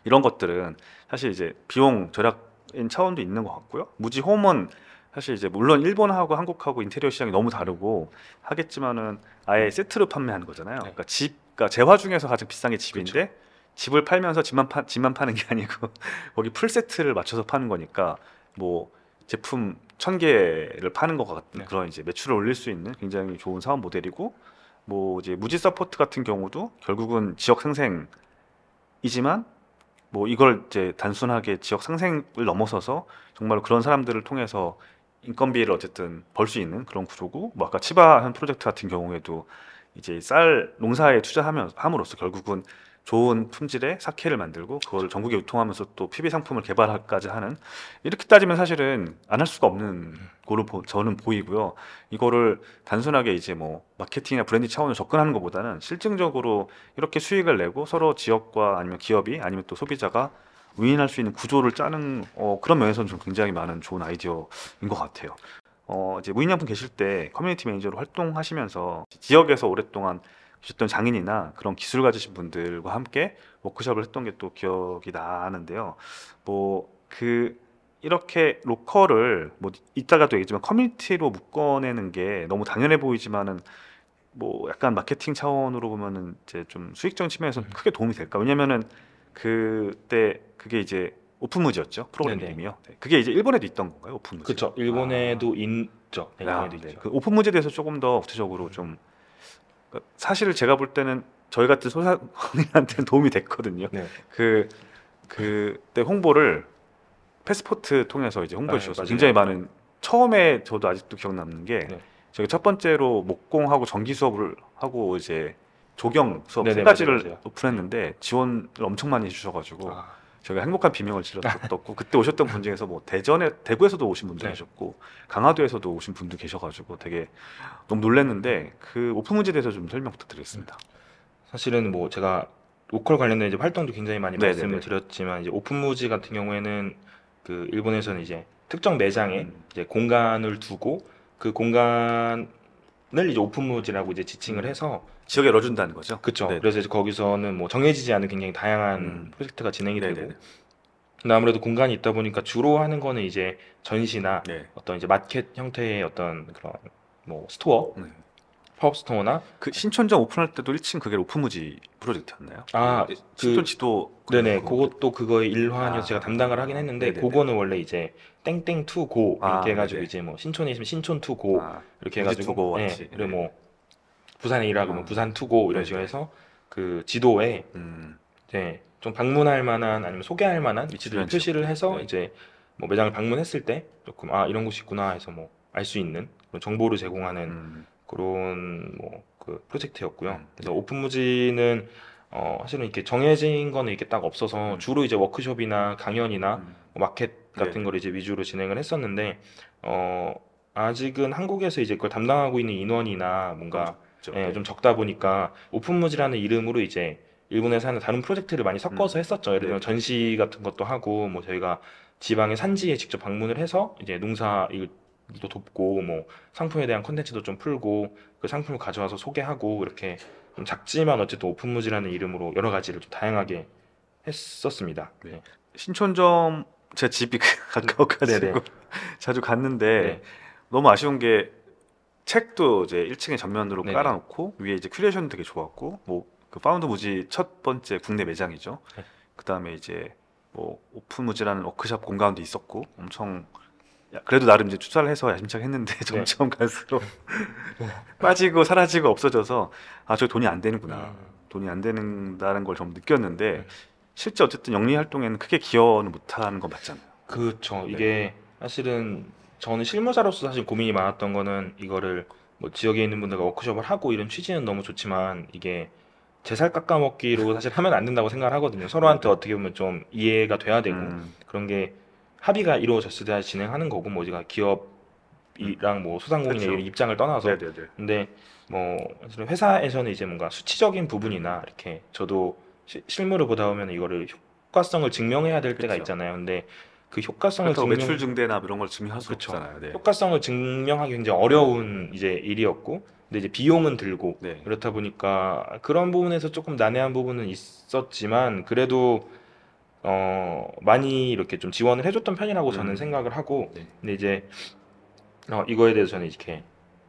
이런 것들은 사실 이제 비용 절약인 차원도 있는 것 같고요. 무지 홈은 사실 이제 물론 일본하고 한국하고 인테리어 시장이 너무 다르고 하겠지만은 아예 세트로 판매하는 거잖아요. 네. 그러니까 집, 그러니까 재화 중에서 가장 비싼 게 집인데 집을 팔면서 집만 파, 집만 파는 게 아니고 거기 풀 세트를 맞춰서 파는 거니까 뭐 제품 천 개를 파는 것 같은 네. 그런 이제 매출을 올릴 수 있는 굉장히 좋은 사업 모델이고 뭐 이제 MUJI Support 같은 경우도 결국은 지역 상생이지만 뭐 이걸 이제 단순하게 지역 상생을 넘어서서 정말 그런 사람들을 통해서 인건비를 어쨌든 벌 수 있는 그런 구조고 뭐 아까 치바 한 프로젝트 같은 경우에도 이제 쌀 농사에 투자하면 함으로써 결국은 좋은 품질의 사케를 만들고 그거를 전국에 유통하면서 또 PB 상품을 개발까지 하는 이렇게 따지면 사실은 안 할 수가 없는 거로 보- 저는 보이고요. 이거를 단순하게 이제 뭐 마케팅이나 브랜드 차원으로 접근하는 것보다는 실증적으로 이렇게 수익을 내고 서로 지역과 아니면 기업이 아니면 또 소비자가 win할 수 있는 구조를 짜는 어, 그런 면에서는 좀 굉장히 많은 좋은 아이디어인 것 같아요. 어, 이제 무인양품 계실 때 커뮤니티 매니저로 활동하시면서 지역에서 오랫동안 계셨던 장인이나 그런 기술 가지신 분들과 함께 워크숍을 했던 게 또 기억이 나는데요. 뭐 그 이렇게 로컬을 뭐 이따가도 얘기지만 커뮤니티로 묶어내는 게 너무 당연해 보이지만은 뭐 약간 마케팅 차원으로 보면은 이제 좀 수익적인 측면에서 음. 크게 도움이 될까? 왜냐면은 그때 그게 이제 Open MUJI였죠 프로그램 네네. 이름이요. 네. 그게 이제 일본에도 있던 건가요? Open MUJI. 그쵸 일본에도 인, 있죠. 네, 아, 경우에도 네. 있죠. 그 Open MUJI에 대해서 조금 더 구체적으로 좀 그러니까 사실 제가 볼 때는 저희 같은 소상공인한테는 도움이 됐거든요. 네. 그 그때 홍보를 패스포트 통해서 이제 홍보해 아, 주셔서 맞아요. 굉장히 많은 처음에 저도 아직도 기억 남는 게 네. 저희가 첫 번째로 목공하고 전기 수업을 하고 이제 조경 수업 네네, 세 가지를 맞아요, 맞아요. 오픈했는데 지원을 엄청 많이 해주셔가지고 아, 저희가 행복한 비명을 질렀었고 그때 오셨던 분 중에서 뭐 대전에 대구에서도 오신 분도 네. 계셨고 강화도에서도 오신 분도 계셔가지고 되게 너무 놀랐는데 그 Open MUJI에 대해서 좀 설명 부탁드리겠습니다. 사실은 뭐 제가 로컬 관련된 이제 활동도 굉장히 많이 네네네. 말씀을 드렸지만 이제 Open MUJI 같은 경우에는 그 일본에서는 이제 특정 매장에 음. 이제 공간을 두고 그 공간 을 이제 Open MUJI라고 이제 지칭을 음. 해서 지역에 넣어준다는 거죠. 그쵸. 네. 그래서 이제 거기서는 뭐 정해지지 않은 굉장히 다양한 음. 프로젝트가 진행이 되고 네네네. 근데 아무래도 공간이 있다 보니까 주로 하는 거는 이제 전시나 네. 어떤 이제 마켓 형태의 어떤 그런 뭐 스토어, 네. 팝업 스토어나 그 신촌점 오픈할 때도 1층 그게 Open MUJI 프로젝트였나요? 아, 그 그- 신촌점도 네네, 그거- 그것도 그거의 일환이어서 아, 제가 담당을 하긴 했는데 네네네. 그거는 원래 이제 땡땡 to go 아, 이렇게 해가지고 네네. 이제 뭐 신촌에 있으면 신촌 to go 아, 이렇게 해가지고 예, 같이. 그리고 네. 뭐 부산에 일하고 뭐 아. 부산 to go 이런. 식으로 해서 그 지도에 음, 이제 좀 방문할 만한 아니면 소개할 만한 위치들을 주변 표시를. 해서 네. 이제 뭐 매장을 방문했을 때 조금 아 이런 곳이 있구나 해서 뭐 알 수 있는 그런 정보를 제공하는 음, 그런 뭐 그 프로젝트였고요. 음. 그래서 오픈무지는 어 사실은 이렇게 정해진 거는 이렇게 딱 없어서 음. 주로 이제 워크숍이나 강연이나 음. 뭐 마켓 같은 네네. 걸 이제 위주로 진행을 했었는데 어 아직은 한국에서 이제 그걸 담당하고 있는 인원이나 뭔가 그렇죠. 예, 좀 적다 보니까 오픈무지라는 이름으로 이제 일본에서 하는 다른 프로젝트를 많이 섞어서 음. 했었죠. 예를 들면 네. 전시 같은 것도 하고 뭐 저희가 지방의 산지에 직접 방문을 해서 이제 농사 일도 돕고 뭐 상품에 대한 컨텐츠도 좀 풀고 그 상품을 가져와서 소개하고 이렇게 좀 작지만 어쨌든 Open MUJI라는 이름으로 여러 가지를 좀 다양하게 했었습니다. 네. 신촌점 제 집이 가까워가지고 네네. 자주 갔는데 네. 너무 아쉬운 게 책도 이제 1층에 전면으로 네네. 깔아놓고 위에 이제 큐레이션 되게 좋았고 뭐 그 Found MUJI 첫 번째 국내 매장이죠. 네. 그 다음에 이제 뭐 오픈 무지라는 워크샵 공간도 있었고 엄청 야, 그래도 나름 이제 투자를 해서 야심차게 했는데 네. 점점 갈수록 빠지고 사라지고 없어져서 아 저 돈이 안 되는구나 음. 돈이 안 되는다는 걸 좀 느꼈는데 네. 실제 어쨌든 영리 활동에는 크게 기여는 못하는 건 맞잖아요. 그렇죠. 네. 이게 사실은 저는 실무자로서 사실 고민이 많았던 거는 이거를 뭐 지역에 있는 분들과 워크숍을 하고 이런 취지는 너무 좋지만 이게 제살 깎아먹기로 사실 하면 안 된다고 생각을 하거든요. 서로한테 네. 어떻게 보면 좀 이해가 돼야 되고 음, 그런 게 합의가 이루어졌을 때 진행하는 거고 뭐 우리가 기업이랑 뭐 소상공인의 그렇죠. 입장을 떠나서 네네네. 근데 뭐 회사에서는 이제 뭔가 수치적인 부분이나 이렇게 저도 시- 실무를 보다 보면 이거를 효과성을 증명해야 될 때가 그쵸. 있잖아요. 근데 그 효과성을 증명 매출 증대나 이런 걸 증명할 수 그쵸. 없잖아요. 네. 효과성을 증명하기 굉장히 어려운 이제 일이었고 근데 이제 비용은 들고 네. 그렇다 보니까 그런 부분에서 조금 난해한 부분은 있었지만 그래도 어 많이 이렇게 좀 지원을 해줬던 편이라고 저는 음. 생각을 하고 네. 근데 이제 어 이거에 대해서 저는 이렇게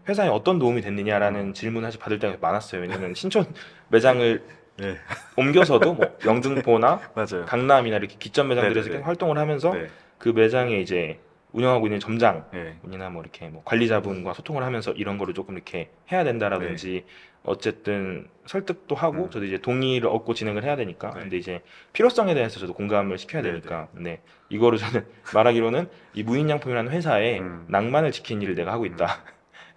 회사에 어떤 도움이 음. 됐느냐라는 질문을 사실 받을 때가 많았어요. 왜냐면 신촌 매장을 네. 옮겨서도 뭐 영등포나 맞아요. 강남이나 이렇게 기점 매장들에서 네네네. 계속 활동을 하면서 네. 그 매장에 이제 운영하고 있는 점장 네. 이나 뭐 이렇게 뭐 관리자분과 소통을 하면서 이런 거를 조금 이렇게 해야 된다라든지 어쨌든 설득도 하고 음. 저도 이제 동의를 얻고 진행을 해야 되니까 네. 근데 이제 필요성에 대해서 저도 공감을 시켜야 네, 되니까 근데 이거를 저는 말하기로는 이 무인양품이라는 회사에 음. 낭만을 지키는 일을 내가 하고 있다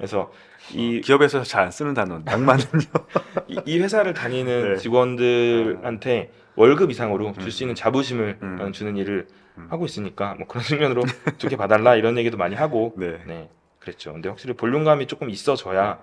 그래서 이, 기업에서 잘 안 쓰는 단어 낭만은요. 이, 이 회사를 다니는 네. 직원들한테 월급 이상으로 줄수 음. 있는 자부심을 음. 주는 일을 음. 하고 있으니까 뭐 그런 측면으로 좋게 봐달라 이런 얘기도 많이 하고 네. 네, 그랬죠. 근데 확실히 볼륨감이 조금 있어져야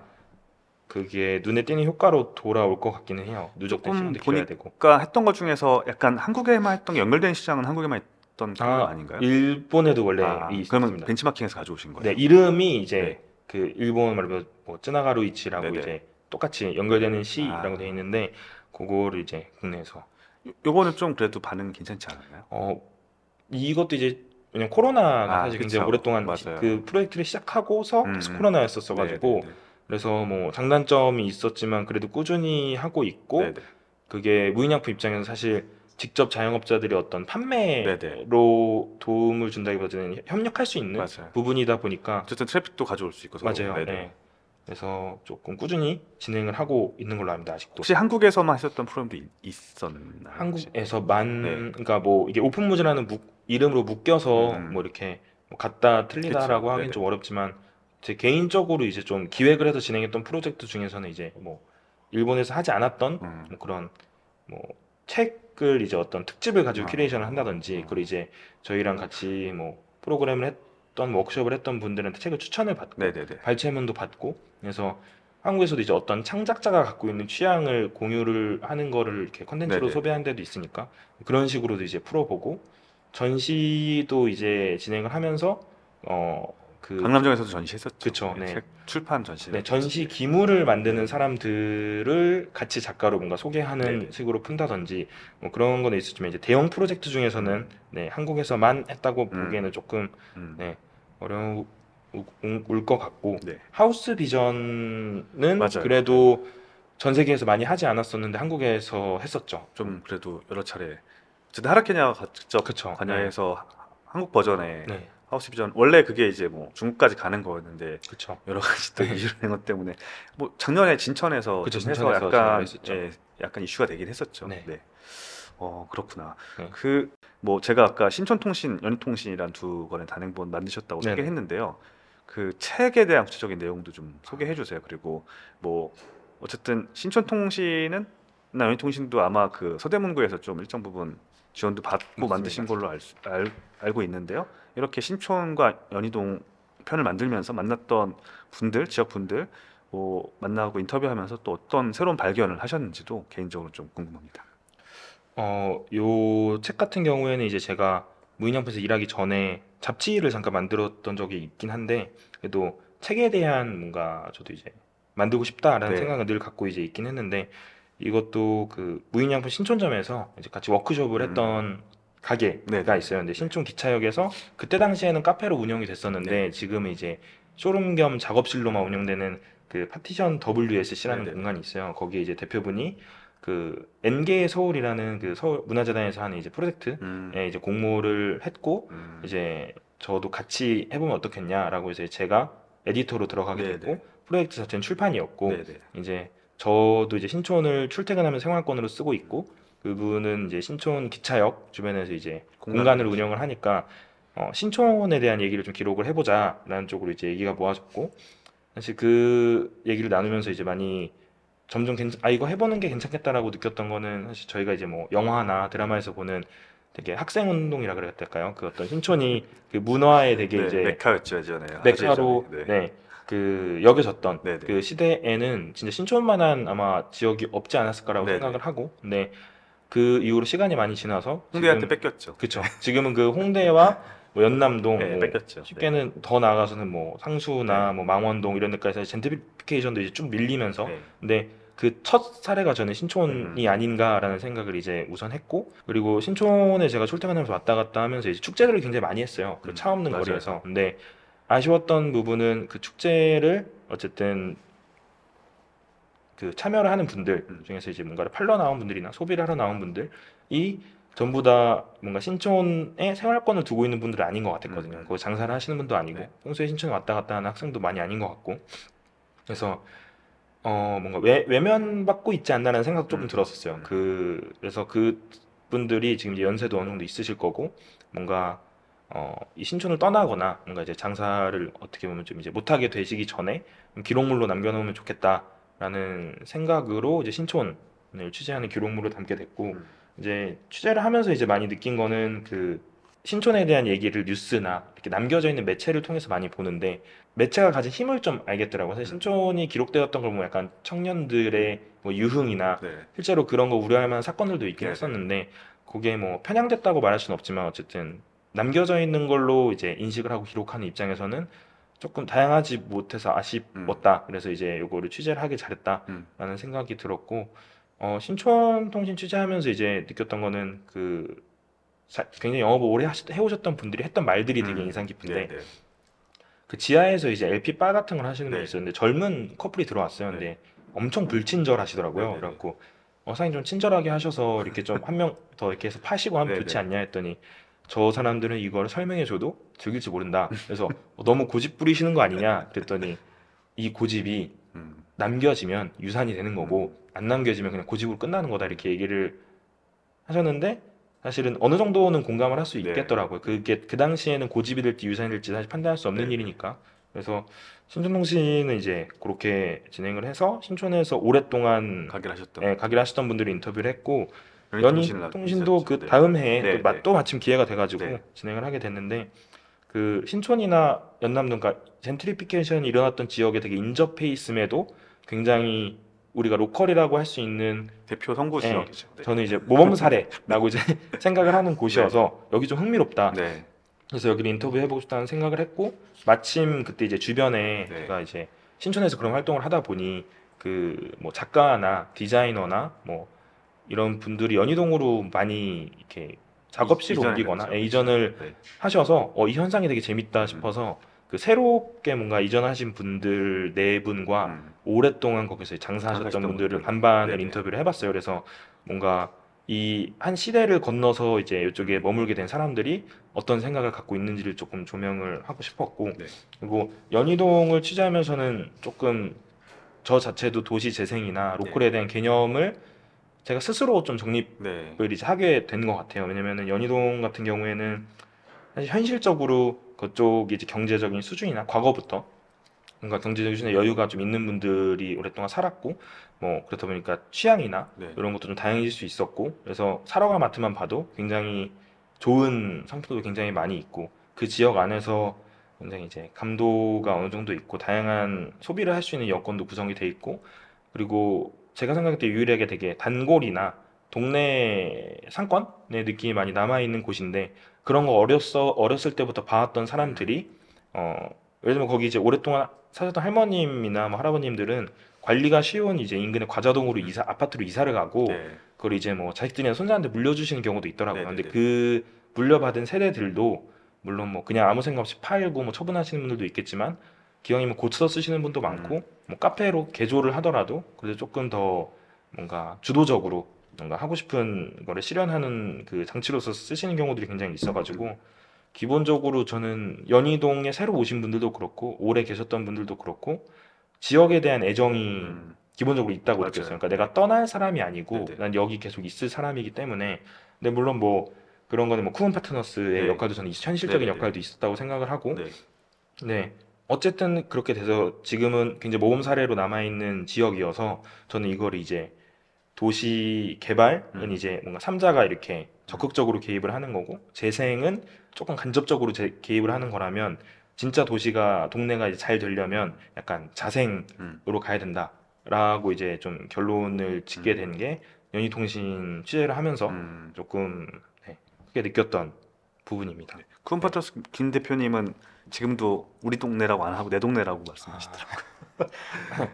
그게 눈에 띄는 효과로 돌아올 것 같기는 해요. 누적된 시간도 길어야 되고. 그러니까 했던 것 중에서 약간 한국에만 했던 게 연결된 시장은 한국에만 했던 아, 아닌가요? 일본에도 원래 아, 이 그러면 있습니다. 벤치마킹에서 가져오신 거예요? 네, 이름이 이제 네. 그 일본 말로 뭐 쯔나가루이치라고 네네. 이제 똑같이 연결되는 시라고 아. 돼 있는데 그거를 이제 국내에서 요- 요거는 좀 그래도 반응 괜찮지 않았나요? 어 이것도 이제 왜냐면 코로나가 아, 사실 굉장히 그쵸. 오랫동안 맞아요. 그 프로젝트를 시작하고서 음, 계속 음. 코로나였었어 가지고 네, 네, 그래서 뭐 장단점이 있었지만 그래도 꾸준히 하고 있고 네. 네, 네. 그게 무인양품 입장에서 사실 직접 자영업자들이 어떤 판매로 네네. 도움을 준다기보다는 협력할 수 있는 맞아요. 부분이다 보니까 어쨌든 트래픽도 가져올 수 있고 서로. 맞아요. 네네. 네. 그래서 조금 꾸준히 진행을 하고 있는 걸로 압니다. 아직도. 혹시 한국에서만 하셨던 프로그램도 있- 있었나요? 혹시? 한국에서 만 네. 그러니까 뭐 이게 오픈 무즈라는 묵- 이름으로 묶여서 음. 뭐 이렇게 뭐 같다 틀리다라고 그쵸. 하긴 네네. 좀 어렵지만 제 개인적으로 이제 좀 기획을 해서 진행했던 프로젝트 중에서는 이제 뭐 일본에서 하지 않았던 음. 뭐 그런 뭐 책 을 이제 어떤 특집을 가지고 아. 큐레이션을 한다든지 음. 그리고 이제 저희랑 같이 뭐 프로그램을 했던 워크숍을 했던 분들한테 책을 추천을 받고 네네네. 발췌문도 받고 그래서 한국에서도 이제 어떤 창작자가 갖고 있는 취향을 공유를 하는 거를 이렇게 컨텐츠로. 소비하는 데도 있으니까 그런 식으로도 이제 풀어보고 전시도 이제 진행을 하면서 어 그 강남점에서도 전시했었죠. 그쵸, 네. 책 출판 전시. 네, 전시 기물을 만드는 사람들을 같이 작가로 뭔가 소개하는 네네. 식으로 푼다든지 뭐 그런 거는 있었지만 이제 대형 프로젝트 중에서는 네, 한국에서만 했다고 음. 보기에는 조금 음. 네, 어려울 것 같고 네. 하우스 비전은 맞아요. 그래도 전 세계에서 많이 하지 않았었는데 한국에서 했었죠. 좀 그래도 여러 차례. 어쨌든 하라케냐가 직접 그쵸. 관여해서 하- 한국 버전의 네, 하우스 비전 원래 그게 이제 뭐 중국까지 가는 거였는데 그렇죠. 여러 가지 또 낸것 때문에 뭐 작년에 진천에서 그쵸, 좀 해서 약간. 예, 약간 이슈가 되긴 했었죠. 네. 네. 어 그렇구나. 네. 그뭐 제가 아까 신촌통신, 연희통신이란 두 권의 단행본 만드셨다고 네네. 소개했는데요. 그 책에 대한 구체적인 내용도 좀 소개해 주세요. 그리고 뭐 어쨌든 신촌통신은 나 연희통신도 아마 그 서대문구에서 좀 일정 부분 지원도 받고 맞습니다. 만드신 걸로 알, 수- 알, 알고 있는데요. 이렇게 신촌과 연희동 편을 만들면서 만났던 분들, 지역 분들 뭐 만나고 인터뷰하면서 또 어떤 새로운 발견을 하셨는지도 개인적으로 좀 궁금합니다. 어, 요 책 같은 경우에는 이제 제가 무인양품에서 일하기 전에 잡지를 잠깐 만들었던 적이 있긴 한데 그래도 책에 대한 뭔가 저도 이제 만들고 싶다라는 네. 생각을 늘 갖고 이제 있긴 했는데 이것도 그 무인양품 신촌점에서 이제 같이 워크숍을 음. 했던 가게가 네네. 있어요. 근데 신촌 기차역에서 그때 당시에는 카페로 운영이 됐었는데 네. 지금은 이제 쇼룸 겸 작업실로만 운영되는 그 파티션 WSC라는 네네. 공간이 있어요. 거기에 이제 대표분이 그 N개 서울이라는 그 서울 문화재단에서 하는 이제 프로젝트에 음, 이제 공모를 했고 음, 이제 저도 같이 해보면 어떻겠냐라고 해서 제가 에디터로 들어가게 네네. 됐고 프로젝트 자체는 출판이었고 네네. 이제 저도 이제 신촌을 출퇴근하면 생활권으로 쓰고 있고 그분은 이제 신촌 기차역 주변에서 이제 공간을 운영을 하니까 어, 신촌에 대한 얘기를 좀 기록을 해보자라는 쪽으로 이제 얘기가 모아졌고 사실 그 얘기를 나누면서 이제 많이 점점 괜찮, 아 이거 해보는 게 괜찮겠다라고 느꼈던 거는 사실 저희가 이제 뭐 영화나 드라마에서 보는 되게 학생 운동이라 그래야 될까요? 그 어떤 신촌이 그 문화에 되게 네, 이제 메카였죠 예전에. 메카로 예전에. 네. 그 여겨졌던 네네. 그 시대에는 진짜 신촌만한 아마 지역이 없지 않았을까라고 네네. 생각을 하고 근데 그 이후로 시간이 많이 지나서 홍대한테 지금- 뺏겼죠. 그쵸 지금은 그 홍대와 뭐 연남동 네, 뭐 뺏겼죠. 쉽게는 더 나아가서는 뭐 상수나 네. 뭐 망원동 이런 데까지 젠트리피케이션도 이제 쭉 밀리면서 네. 근데 그 첫 사례가 저는 신촌이 음. 아닌가라는 생각을 이제 우선 했고 그리고 신촌에 제가 출퇴근하면서 왔다 갔다 하면서 이제 축제를 굉장히 많이 했어요. 그 음, 차 없는 맞아요. 거리에서. 근데 아쉬웠던 부분은 그 축제를 어쨌든 그 참여를 하는 분들 음. 중에서 이제 뭔가를 팔러 나온 분들이나 소비를 하러 나온 분들이 전부 다 뭔가 신촌에 생활권을 두고 있는 분들은 아닌 것 같았거든요. 음, 음. 거기 장사를 하시는 분도 아니고 네. 평소에 신촌에 왔다 갔다 하는 학생도 많이 아닌 것 같고 그래서 어 뭔가 외, 외면받고 있지 않나라는 생각도 조금 음, 들었었어요. 음. 그 그래서 그 분들이 지금 이제 연세도 어느 정도 있으실 거고 뭔가 어, 이 신촌을 떠나거나 뭔가 이제 장사를 어떻게 보면 좀 이제 못하게 되시기 전에 좀 기록물로 남겨놓으면 좋겠다 라는 생각으로 이제 신촌을 취재하는 기록물을 담게 됐고 음. 이제 취재를 하면서 이제 많이 느낀 거는 그 신촌에 대한 얘기를 뉴스나 이렇게 남겨져 있는 매체를 통해서 많이 보는데 매체가 가진 힘을 좀 알겠더라고요. 사실 신촌이 기록되었던 걸 보면 약간 청년들의 뭐 유흥이나 네. 실제로 그런 거 우려할 만한 사건들도 있긴 네네. 했었는데 그게 뭐 편향됐다고 말할 수는 없지만 어쨌든 남겨져 있는 걸로 이제 인식을 하고 기록하는 입장에서는 조금 다양하지 못해서 아쉽었다. 그래서 이제 요거를 취재를 하길 잘했다라는 음. 생각이 들었고 어, 신촌 통신 취재하면서 이제 느꼈던 거는 그 자- 굉장히 영업을 오래 하시, 해오셨던 분들이 했던 말들이 되게 음. 인상 깊은데 네, 네. 그 지하에서 이제 LP 바 같은 걸 하시는 분이 네. 있었는데 젊은 커플이 들어왔어요. 근데 엄청 불친절 하시더라고요. 네네네. 그래갖고 어, 사장님 좀 친절하게 하셔서 이렇게 좀 한 명 더 이렇게 해서 파시고 하면 네네. 좋지 않냐 했더니 저 사람들은 이걸 설명해줘도 즐길지 모른다. 그래서 어, 너무 고집 부리시는 거 아니냐 그랬더니 이 고집이 음, 남겨지면 유산이 되는 거고 안 남겨지면 그냥 고집으로 끝나는 거다 이렇게 얘기를 하셨는데 사실은 어느 정도는 공감을 할수 네. 있겠더라고요. 그게 그 당시에는 고집이 될지 유산이 될지 사실 판단할 수 없는 네. 일이니까. 그래서 신촌통신은 이제 그렇게 진행을 해서 신촌에서 오랫동안 가기를 하셨던 예, 가기를 하셨던 분들이 인터뷰를 했고 연희통신도 그 네. 다음 해에 네, 또, 마- 네. 또 마침 기회가 돼가지고 네. 진행을 하게 됐는데 그 신촌이나 연남동 그러니까 젠트리피케이션이 일어났던 지역에 되게 인접해 있음에도 굉장히 우리가 로컬이라고 할 수 있는 대표 선구 네. 지역이죠. 네. 저는 이제 모범 사례라고 이제 생각을 하는 곳이어서 여기 좀 흥미롭다. 네. 그래서 여기를 인터뷰 해보고 싶다는 생각을 했고 마침 그때 이제 주변에 네. 제가 이제 신촌에서 그런 활동을 하다 보니 그 뭐 작가나 디자이너나 뭐 이런 분들이 연희동으로 많이 이렇게 작업실을 이전을 옮기거나 했죠. 예, 이전을 네. 하셔서 어, 이 현상이 되게 재밌다 음. 싶어서 그 새롭게 뭔가 이전하신 분들 네 분과 음, 오랫동안 거기서 장사하셨던 장사하셨던 분들을 분들. 반반을 네네. 인터뷰를 해봤어요. 그래서 뭔가 이 한 시대를 건너서 이제 이쪽에 머물게 된 사람들이 어떤 생각을 갖고 있는지를 조금 조명을 하고 싶었고 네. 그리고 연희동을 취재하면서는 조금 저 자체도 도시 재생이나 로컬에 대한 개념을 제가 스스로 좀 정립을 네. 이제 하게 된 것 같아요. 왜냐면은 연희동 같은 경우에는 사실 현실적으로 그쪽이 이제 경제적인 수준이나 과거부터 뭔가 경제적인 수준에 여유가 좀 있는 분들이 오랫동안 살았고 뭐 그렇다 보니까 취향이나 네. 이런 것도 좀 다양해질 수 있었고 그래서 사러가 마트만 봐도 굉장히 좋은 상품도 굉장히 많이 있고 그 지역 안에서 굉장히 이제 감도가 어느 정도 있고 다양한 소비를 할 수 있는 여건도 구성이 돼 있고 그리고 제가 생각할 때 유일하게 되게 단골이나 동네 상권의 느낌이 많이 남아 있는 곳인데 그런 거 어렸어 어렸을 때부터 봐왔던 사람들이 어 예를 들면 거기 이제 오랫동안 사셨던 할머님이나 뭐 할아버님들은 관리가 쉬운 이제 인근의 과자동으로 이사 아파트로 이사를 가고 네. 그걸 이제 뭐 자식들이나 손자한테 물려주시는 경우도 있더라고요. 근데 네네네. 그 물려받은 세대들도 물론 뭐 그냥 아무 생각 없이 팔고 뭐 처분하시는 분들도 있겠지만 기왕이면 고쳐 쓰시는 분도 많고 음. 뭐 카페로 개조를 하더라도 그래도 조금 더 뭔가 주도적으로 뭔가 하고 싶은 거를 실현하는 그 장치로서 쓰시는 경우들이 굉장히 있어가지고 기본적으로 저는 연희동에 새로 오신 분들도 그렇고 오래 계셨던 분들도 그렇고 지역에 대한 애정이 음, 기본적으로 있다고 맞아요. 느꼈어요. 그러니까 내가 떠날 사람이 아니고 네네. 난 여기 계속 있을 사람이기 때문에 근데 물론 뭐 그런 거는 뭐 쿠먼 파트너스의 네. 역할도 저는 있- 현실적인 네네네. 역할도 있었다고 생각을 하고 네. 네. 어쨌든 그렇게 돼서 지금은 굉장히 모범 사례로 남아 있는 지역이어서 저는 이거를 이제 도시 개발은 음. 이제 뭔가 삼자가 이렇게 적극적으로 개입을 하는 거고 재생은 조금 간접적으로 제- 개입을 하는 거라면 진짜 도시가 동네가 이제 잘 되려면 약간 자생으로 음. 가야 된다라고 이제 좀 결론을 짓게 된 게 연희통신 취재를 하면서 음. 조금 네, 크게 느꼈던 부분입니다. 네. 쿠운파터스 김 대표님은 지금도 우리 동네라고 안 하고 내 동네라고 말씀하시더라고요.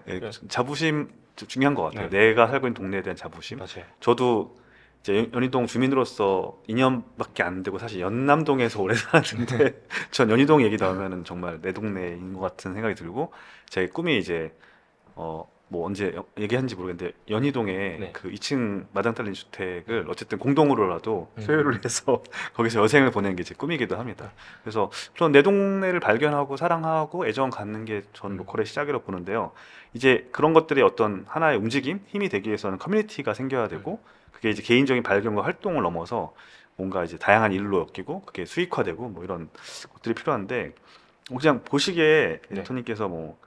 네, 그래. 자부심 좀 중요한 것 같아요. 네. 내가 살고 있는 동네에 대한 자부심. 맞아요. 저도 이제 연- 연희동 주민으로서 2년밖에 안 되고 사실 연남동에서 오래 살았는데 전 연희동 얘기 나오면은 정말 내 동네인 것 같은 생각이 들고 제 꿈이 이제 어 뭐 언제 여- 얘기한지 모르겠는데 연희동에 네. 그 2층 마당 딸린 주택을 어쨌든 공동으로라도 음. 소유를 해서 거기서 여생을 보내는 게 제 꿈이기도 합니다. 그래서 그런 내 동네를 발견하고 사랑하고 애정 갖는 게전 음. 로컬의 시작이라고 보는데요. 이제 그런 것들이 어떤 하나의 움직임, 힘이 되기 위해서는 커뮤니티가 생겨야 되고 그게 이제 개인적인 발견과 활동을 넘어서 뭔가 이제 다양한 일로 엮이고 그게 수익화되고 뭐 이런 것들이 필요한데 뭐 그냥 보시기에 네. 에디터님께서 뭐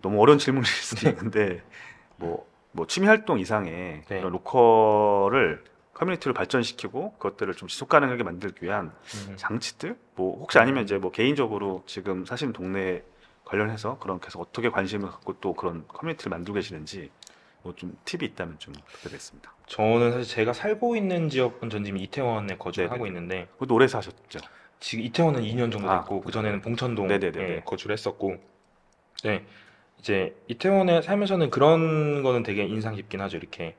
너무 어려운 질문일 수도 있는데 뭐, 뭐 취미 활동 이상의 네. 이런 로컬을 커뮤니티를 발전시키고 그것들을 좀 지속 가능하게 만들기 위한 음. 장치들 뭐 혹시 아니면 이제 뭐 개인적으로 지금 사시는 동네 관련해서 그런 계속 어떻게 관심을 갖고 또 그런 커뮤니티를 만들고 계시는지 뭐 좀 팁이 있다면 좀 부탁드리겠습니다. 저는 사실 제가 살고 있는 지역은 전 지금 이태원에 거주를 네네네. 하고 있는데 그것도 오래 사셨죠? 지금 이태원은 2년 정도 아, 됐고 그 전에는 봉천동에. 거주를 했었고 네 이제 이태원에 살면서는 그런 거는 되게 인상 깊긴 하죠 이렇게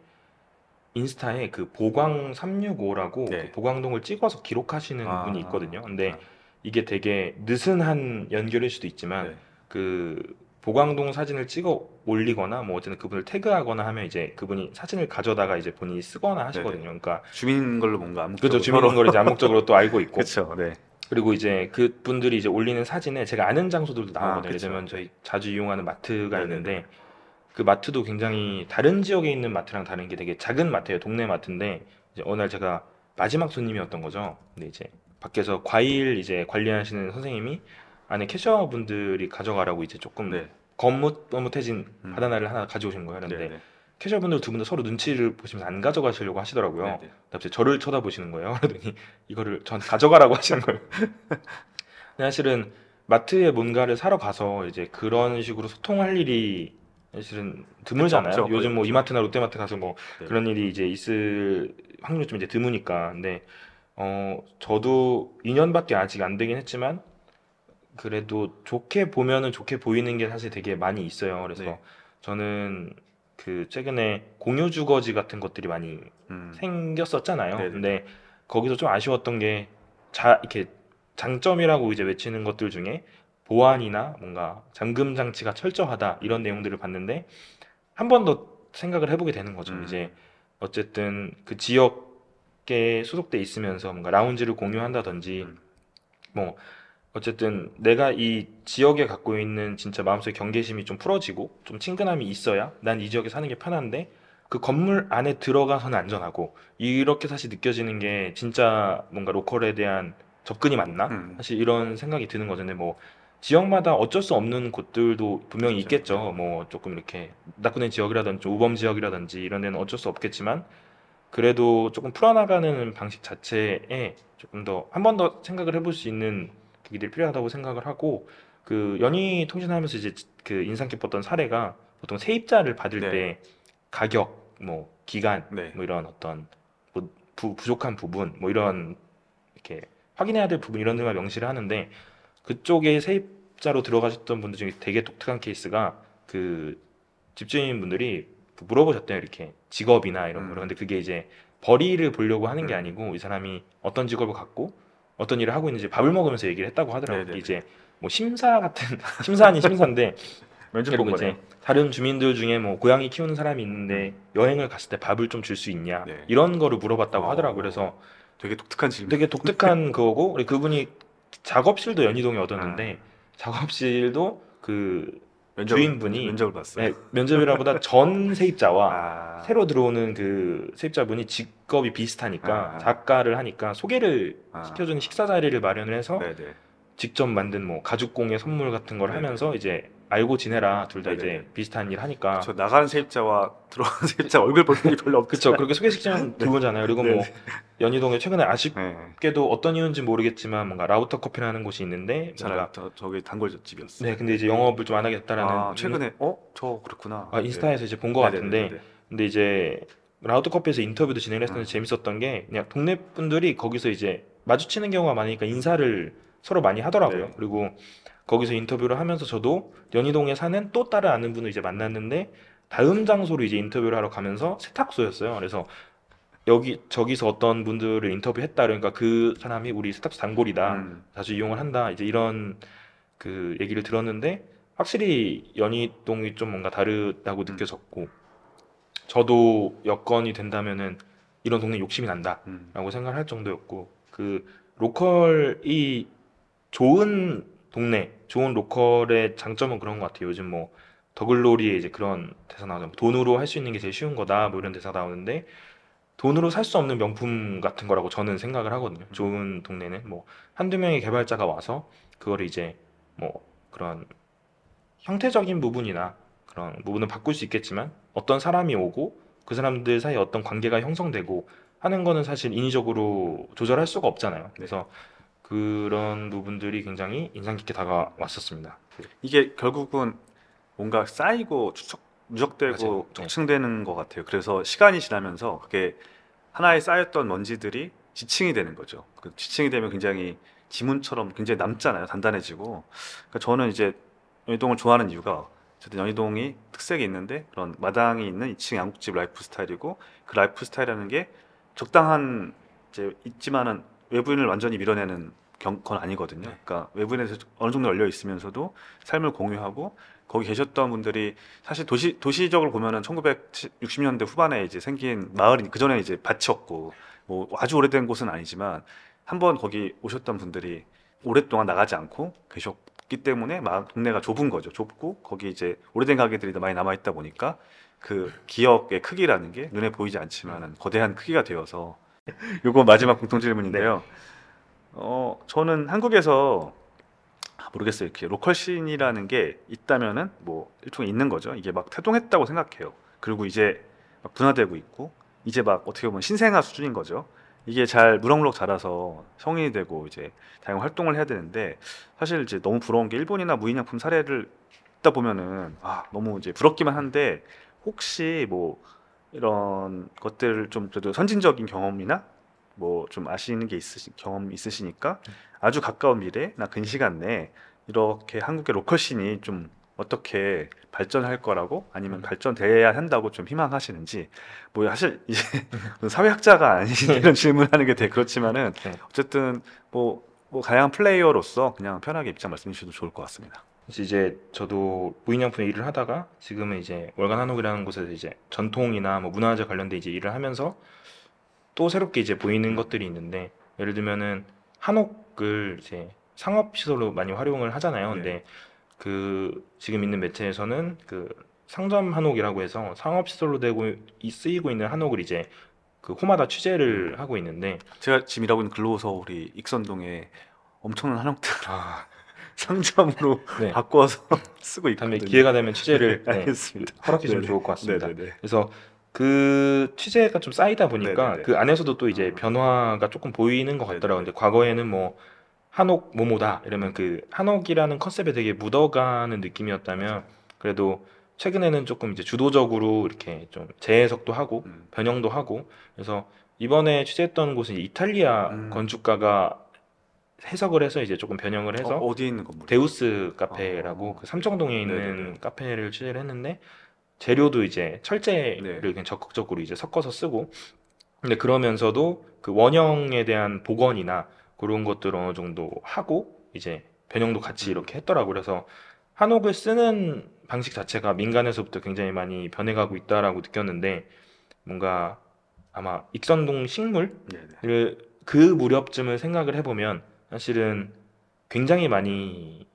인스타에 그 보광 365라고 네. 그 보광동을 찍어서 기록하시는 아, 분이 있거든요 근데 아, 이게 되게 느슨한 연결일 수도 있지만 네. 그 보광동 사진을 찍어 올리거나 뭐 어쨌든 그분을 태그하거나 하면 이제 그분이 사진을 가져다가 이제 본인이 쓰거나 하시거든요. 그러니까 주민인 걸로 뭔가 아무 그죠 주민인 걸 이제 암묵적으로 또 알고 있고 그렇죠. 네. 그리고 이제 그 분들이 이제 올리는 사진에 제가 아는 장소들도 아, 나오거든요. 그쵸. 예를 들면 저희 자주 이용하는 마트가 네네네. 있는데 그 마트도 굉장히 다른 지역에 있는 마트랑 다른 게 되게 작은 마트예요. 동네 마트인데 이제 어느 날 제가 마지막 손님이었던 거죠. 근데 이제 밖에서 과일 이제 관리하시는 선생님이 안에 캐셔 분들이 가져가라고 이제 조금 네. 거뭇거뭇해진 음. 바나나를 하나 가져오신 거예요. 네. 그런데 네. 캐셔분들 두 분도 서로 눈치를 보시면서 안 가져가시려고 하시더라고요. 네. 네. 갑자기 저를 쳐다보시는 거예요. 그러더니 이거를 저한테 가져가라고 하시는 거예요. 근데 사실은 마트에 뭔가를 사러 가서 이제 그런 식으로 소통할 일이 사실은 드물잖아요. 그쵸. 요즘 뭐 이마트나 롯데마트 가서 뭐 네. 그런 일이 이제 있을 확률이 좀 이제 드무니까. 근데 어 저도 2년밖에 아직 안 되긴 했지만 그래도 좋게 보면은 좋게 보이는 게 사실 되게 많이 있어요. 그래서 네. 저는 그 최근에 공유 주거지 같은 것들이 많이 음. 생겼었잖아요. 네네. 근데 거기서 좀 아쉬웠던 게 자, 이렇게 장점이라고 이제 외치는 것들 중에 보안이나 뭔가 잠금 장치가 철저하다 이런 내용들을 봤는데 한 번 더 생각을 해보게 되는 거죠. 음. 이제 어쨌든 그 지역에 소속돼 있으면서 뭔가 라운지를 공유한다든지 음. 뭐 어쨌든 내가 이 지역에 갖고 있는 진짜 마음속에 경계심이 좀 풀어지고 좀 친근함이 있어야 난 이 지역에 사는 게 편한데 그 건물 안에 들어가서는 안전하고 이렇게 사실 느껴지는 게 진짜 뭔가 로컬에 대한 접근이 맞나? 음. 사실 이런 생각이 드는. 근데 뭐 지역마다 어쩔 수 없는 곳들도 분명히 그렇죠. 있겠죠. 뭐 조금 이렇게 낙후된 지역이라든지 우범 지역이라든지 이런 데는 어쩔 수 없겠지만 그래도 조금 풀어나가는 방식 자체에 조금 더 한 번 더 생각을 해볼 수 있는 계기들이 필요하다고 생각을 하고 그 연희 통신하면서 이제 그 인상 깊었던 사례가 보통 세입자를 받을 네. 때 가격, 뭐 기간, 네. 뭐 이런 어떤 뭐 부, 부족한 부분, 뭐 이런 이렇게 확인해야 될 부분 이런 데만 명시를 하는데 그쪽에 세입자로 들어가셨던 분들 중에 되게 독특한 케이스가 그 집주인 분들이 물어보셨대요 이렇게 직업이나 이런 음. 거를 근데 그게 이제 벌이를 보려고 하는 게 음. 아니고 이 사람이 어떤 직업을 갖고 어떤 일을 하고 있는지 밥을 먹으면서 얘기를 했다고 하더라고요 네네네. 이제 뭐 심사 같은 심사 아닌 심사인데 본 이제. 다른 주민들 중에 뭐 고양이 키우는 사람이 있는데 여행을 갔을 때 밥을 좀 줄 수 있냐 네. 이런 거를 물어봤다고 어. 하더라고요 그래서 되게 독특한 질문. 되게 독특한 거고 그리고 그분이 작업실도 연희동에 얻었는데 작업실도 그 면접, 주인분이 면접을 봤어요. 네, 면접이라보다 전 세입자와 아, 새로 들어오는 그 세입자분이 직업이 비슷하니까 아. 작가를 하니까 소개를 아. 시켜주는 식사 자리를 마련을 해서 네네. 직접 만든 뭐 가죽공예 선물 같은 걸 네네. 하면서 이제 알고 지내라 둘 다 네네. 이제 비슷한 일 하니까 저 나가는 세입자와 들어오는 세입자 얼굴 볼 일이 별로 없죠. 그쵸 그렇게 소개식장 드물잖아요 그리고 뭐 네. 연희동에 최근에 아쉽 네. 게도 어떤 이유인지 모르겠지만 뭔가 라우터 커피라는 곳이 있는데 잘 뭔가. 저, 저기 단골집이었어요. 네 근데 이제 영업을 좀 안 하게 됐다라는 아, 최근에 어? 저 그렇구나. 아, 인스타에서 이제 본것 네. 같은데. 근데 이제 라우터 커피에서 인터뷰도 진행을 했었는데 음. 재밌었던 게 그냥 동네 분들이 거기서 이제 마주치는 경우가 많으니까 인사를 서로 많이 하더라고요 네. 그리고 거기서 인터뷰를 하면서 저도 연희동에 사는 또 다른 아는 분을 이제 만났는데 다음 장소로 이제 인터뷰를 하러 가면서 세탁소였어요 그래서 여기 저기서 어떤 분들을 인터뷰했다 그러니까 그 사람이 우리 세탁소 단골이다 음. 자주 이용을 한다. 이제 이런 그 얘기를 들었는데 확실히 연희동이 좀 뭔가 다르다고 음. 느껴졌고 저도 여건이 된다면은 이런 동네 욕심이 난다라고 음. 생각을 할 정도였고 그 로컬이 좋은 동네, 좋은 로컬의 장점은 그런 것 같아요. 요즘 뭐 더글로리에 이제 그런 대사 나오잖아요. 돈으로 할 수 있는 게 제일 쉬운 거다. 뭐 이런 대사 나오는데 돈으로 살 수 없는 명품 같은 거라고 저는 생각을 하거든요. 좋은 동네는 뭐 한두 명의 개발자가 와서 그거를 이제 뭐 그런 형태적인 부분이나 그런 부분은 바꿀 수 있겠지만 어떤 사람이 오고 그 사람들 사이에 어떤 관계가 형성되고 하는 거는 사실 인위적으로 조절할 수가 없잖아요. 그래서 그런 부분들이 굉장히 인상 깊게 다가왔었습니다. 이게 결국은 뭔가 쌓이고 추적 누적되고 맞아요. 네. 것 같아요. 그래서 시간이 지나면서 그게 하나에 쌓였던 먼지들이 지층이 되는 거죠. 그 지층이 되면 굉장히 지문처럼 굉장히 남잖아요. 단단해지고. 그러니까 저는 이제 연희동을 좋아하는 이유가 어쨌든 연희동이 특색이 있는데 그런 마당이 있는 2층 양옥집 라이프 스타일이고 그 라이프 스타일이라는 게 적당한 이제 있지만은 외부인을 완전히 밀어내는 경, 건 아니거든요. 네. 그러니까 외부인에서 어느 정도 열려 있으면서도 삶을 공유하고 거기 계셨던 분들이 사실 도시 도시적으로 보면은 1960년대 후반에 이제 생긴 마을이 그 전에 이제 밭이었고 뭐 아주 오래된 곳은 아니지만 한번 거기 오셨던 분들이 오랫동안 나가지 않고 계셨기 때문에 막 동네가 좁은 거죠. 좁고 거기 이제 오래된 가게들이 많이 남아 있다 보니까 그 기억의 크기라는 게 눈에 보이지 않지만은 거대한 크기가 되어서 요거 마지막 공통 질문인데요. 어 저는 한국에서 아, 모르겠어요. 이렇게 로컬 씬이라는 게 있다면은 뭐 일종의 있는 거죠. 이게 막 태동했다고 생각해요. 그리고 이제 막 분화되고 있고 이제 막 어떻게 보면 신생아 수준인 거죠. 이게 잘 무럭무럭 자라서 성인이 되고 이제 다양한 활동을 해야 되는데 사실 이제 너무 부러운 게 일본이나 무인양품 사례를 듣다 보면은 아 너무 이제 부럽기만 한데 혹시 뭐 이런 것들 좀 그래도 선진적인 경험이나 뭐 좀 아시는 게 있으시 경험 있으시니까 아주 가까운 미래나 근시간 내에 이렇게 한국의 로컬 씬이 좀 어떻게 발전할 거라고 아니면 음. 발전돼야 한다고 좀 희망하시는지 뭐 사실 이제 사회학자가 아니신 이런 질문하는 게 되게 그렇지만은 네. 어쨌든 뭐, 뭐 다양한 플레이어로서 그냥 편하게 입장 말씀해 주셔도 좋을 것 같습니다. 그래서 이제 저도 무인양품 일을 하다가 지금은 이제 월간 한옥이라는 곳에서 이제 전통이나 뭐 문화재 관련된 이제 일을 하면서 또 새롭게 이제 보이는 것들이 있는데 예를 들면은 한옥을 이제 상업 시설로 많이 활용을 하잖아요. 근데 그 지금 있는 매체에서는 그 상점 한옥이라고 해서 상업 시설로 되고 이- 쓰이고 있는 한옥을 이제 그 호마다 취재를 하고 있는데 제가 지금 일하고 있는 글로서울이 익선동에 엄청난 한옥들 아, 상점으로 네. 바꿔서 쓰고 다음에 있거든요. 기회가 되면 취재를 네, 네, 알겠습니다. 허락해 주면. 좋을 것 같습니다. 네네네. 그래서 그 취재가 좀 쌓이다 보니까 네네네. 그 안에서도 또 이제 아. 변화가 조금 보이는 것 같더라고요. 근데 과거에는 뭐 한옥 뭐뭐다 이러면 그 한옥이라는 컨셉에 되게 묻어가는 느낌이었다면 그래도 최근에는 조금 이제 주도적으로 이렇게 좀 재해석도 하고 음. 변형도 하고 그래서 이번에 취재했던 곳은 이탈리아 음. 건축가가 해석을 해서 이제 조금 변형을 해서 어, 어디에 있는 건물? 데우스 카페라고 어. 그 삼청동에 있는 네네네. 카페를 취재를 했는데 재료도 이제 철제를 네. 그냥 적극적으로 이제 섞어서 쓰고 근데 그러면서도 그 원형에 대한 복원이나 그런 것들 어느 정도 하고 이제 변형도 같이 음. 이렇게 했더라고 그래서 한옥을 쓰는 방식 자체가 민간에서부터 굉장히 많이 변해가고 있다라고 느꼈는데 뭔가 아마 익선동 식물 네네. 를- 그 무렵쯤을 생각을 해보면 사실은 굉장히 많이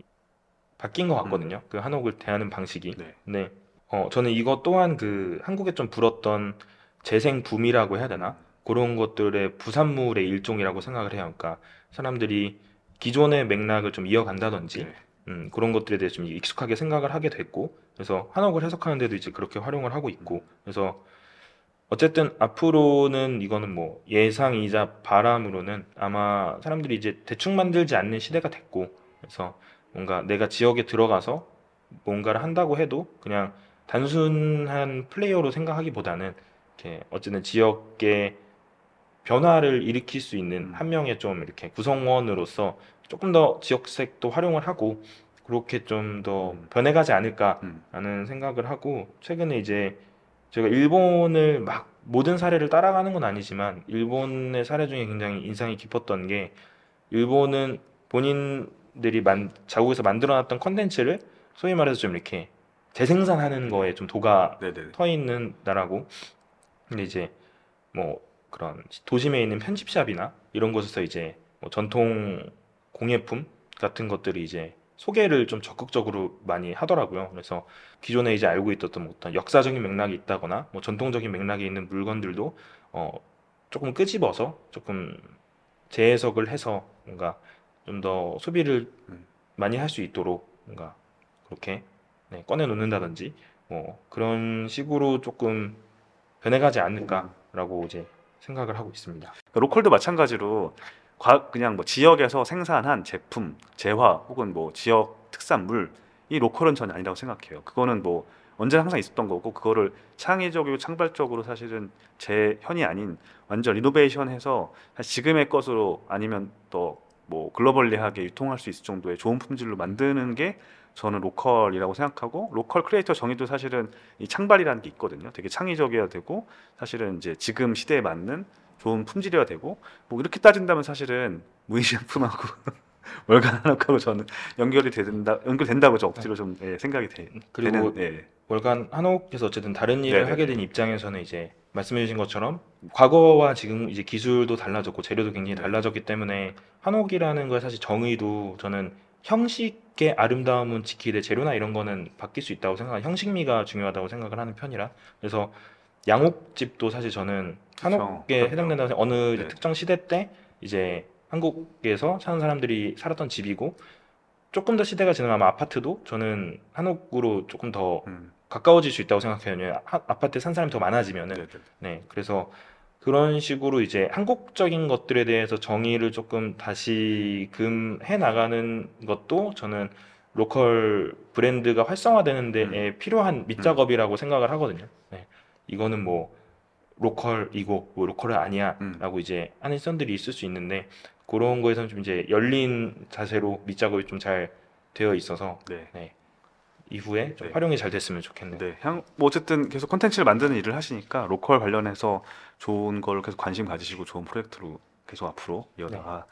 바뀐 것 같거든요. 그 한옥을 대하는 방식이. 네. 네. 어, 저는 이것 또한 그 한국에 좀 불었던 재생 붐이라고 해야 되나? 그런 것들의 부산물의 일종이라고 생각을 해요. 그러니까 사람들이 기존의 맥락을 좀 이어간다든지 네. 음, 그런 것들에 대해서 좀 익숙하게 생각을 하게 됐고, 그래서 한옥을 해석하는데도 이제 그렇게 활용을 하고 있고, 그래서 어쨌든 앞으로는 이거는 뭐 예상이자 바람으로는 아마 사람들이 이제 대충 만들지 않는 시대가 됐고, 그래서 뭔가 내가 지역에 들어가서 뭔가를 한다고 해도 그냥 단순한 플레이어로 생각하기보다는 이렇게 어쨌든 지역의 변화를 일으킬 수 있는 음. 한 명의 좀 이렇게 구성원으로서 조금 더 지역색도 활용을 하고 그렇게 좀더 음. 변해가지 않을까라는 음. 생각을 하고 최근에 이제 제가 일본을 막 모든 사례를 따라가는 건 아니지만 일본의 사례 중에 굉장히 인상이 깊었던 게 일본은 본인들이 만, 자국에서 만들어놨던 컨텐츠를 소위 말해서 좀 이렇게 재생산하는 거에 좀 도가 네네. 터 있는 나라고 근데 이제 뭐 그런 도심에 있는 편집샵이나 이런 곳에서 이제 뭐 전통 공예품 같은 것들이 이제 소개를 좀 적극적으로 많이 하더라고요. 그래서 기존에 이제 알고 있었던 뭐 어떤 역사적인 맥락이 있다거나 뭐 전통적인 맥락이 있는 물건들도 어 조금 끄집어서 조금 재해석을 해서 뭔가 좀 더 소비를 음. 많이 할 수 있도록 뭔가 그렇게 네, 꺼내 놓는다든지 뭐 그런 식으로 조금 변해가지 않을까라고 이제 생각을 하고 있습니다. 그러니까 로컬도 마찬가지로 과- 그냥 뭐 지역에서 생산한 제품, 재화 혹은 뭐 지역 특산물 이 로컬은 전혀 아니라고 생각해요. 그거는 뭐 언제나 항상 있었던 거고 그거를 창의적이고 창발적으로 사실은 제 현이 아닌 완전 리노베이션해서 지금의 것으로 아니면 또뭐 글로벌리하게 유통할 수 있을 정도의 좋은 품질로 만드는 게 저는 local이라고 생각하고 local creator 정의도 사실은 이 창발이라는 게 있거든요. 되게 창의적이어야 되고 사실은 이제 지금 시대에 맞는 좋은 품질이어야 되고 뭐 이렇게 따진다면 사실은 무인식품하고 월간 한옥하고 저는 연결이 된다 연결된다고 저 억지로 좀 예, 생각이 돼, 그리고 되는 예. 월간 한옥에서 어쨌든 다른 일을 네네. 하게 된 입장에서는 이제 말씀해주신 것처럼 과거와 지금 이제 기술도 달라졌고 재료도 굉장히 네. 달라졌기 때문에 한옥이라는 거에 사실 정의도 저는 형식의 아름다움은 지키되 재료나 이런 거는 바뀔 수 있다고 생각하는 형식미가 중요하다고 생각을 하는 편이라 그래서 양옥집도 사실 저는 한옥에 그렇죠. 해당된다고 생각 어느 네. 특정 시대 때 이제 한국에서 사는 사람들이 살았던 집이고 조금 더 시대가 지나면 아파트도 저는 한옥으로 조금 더 음, 가까워질 수 있다고 생각해요. 하- 아파트에 산 사람이 더 많아지면은 네, 네. 네 그래서 그런 식으로 이제 한국적인 것들에 대해서 정의를 조금 다시금 해 나가는 것도 저는 local 브랜드가 활성화되는 데에 필요한 밑작업이라고 생각을 하거든요. 네 이거는 뭐 local이고 뭐 local은 아니야라고 음. 이제 하는 시선들이 있을 수 있는데 그런 거에서는 좀 이제 열린 자세로 밑작업이 좀 잘 되어 있어서 네. 이후에 좀 네. 활용이 잘 됐으면 좋겠네요. 네, 향, 뭐 어쨌든 계속 콘텐츠를 만드는 일을 하시니까 local 관련해서 좋은 걸 계속 관심 가지시고 좋은 프로젝트로 계속 앞으로 이어나가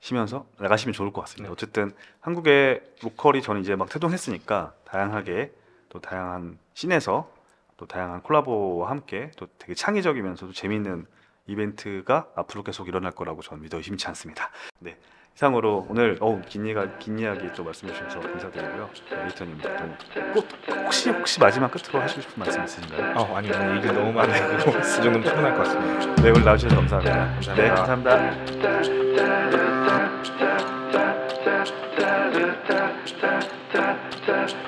시면서 나가시면 좋을 것 같습니다. 네. 어쨌든 한국의 local이 저는 이제 막 태동했으니까 다양하게 또 다양한 scene에서 또 다양한 콜라보와 함께 또 되게 창의적이면서도 재미있는 이벤트가 앞으로 계속 일어날 거라고 저는 믿어 의심치 않습니다. 네. 이상으로 오늘 어우 긴 이야기 긴 이야기 또 말씀해 주셔서 감사드리고요. 네, 에디터님 꼭 혹시 혹시 마지막 끝으로 하시고 싶은 말씀 있으신가요? 어, 아니 오늘 얘기 너무 많아요. 이 정도면 충분할 것 같습니다. 네 오늘 나와주셔서 감사합니다. 감사합니다. 네 감사합니다.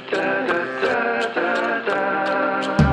da da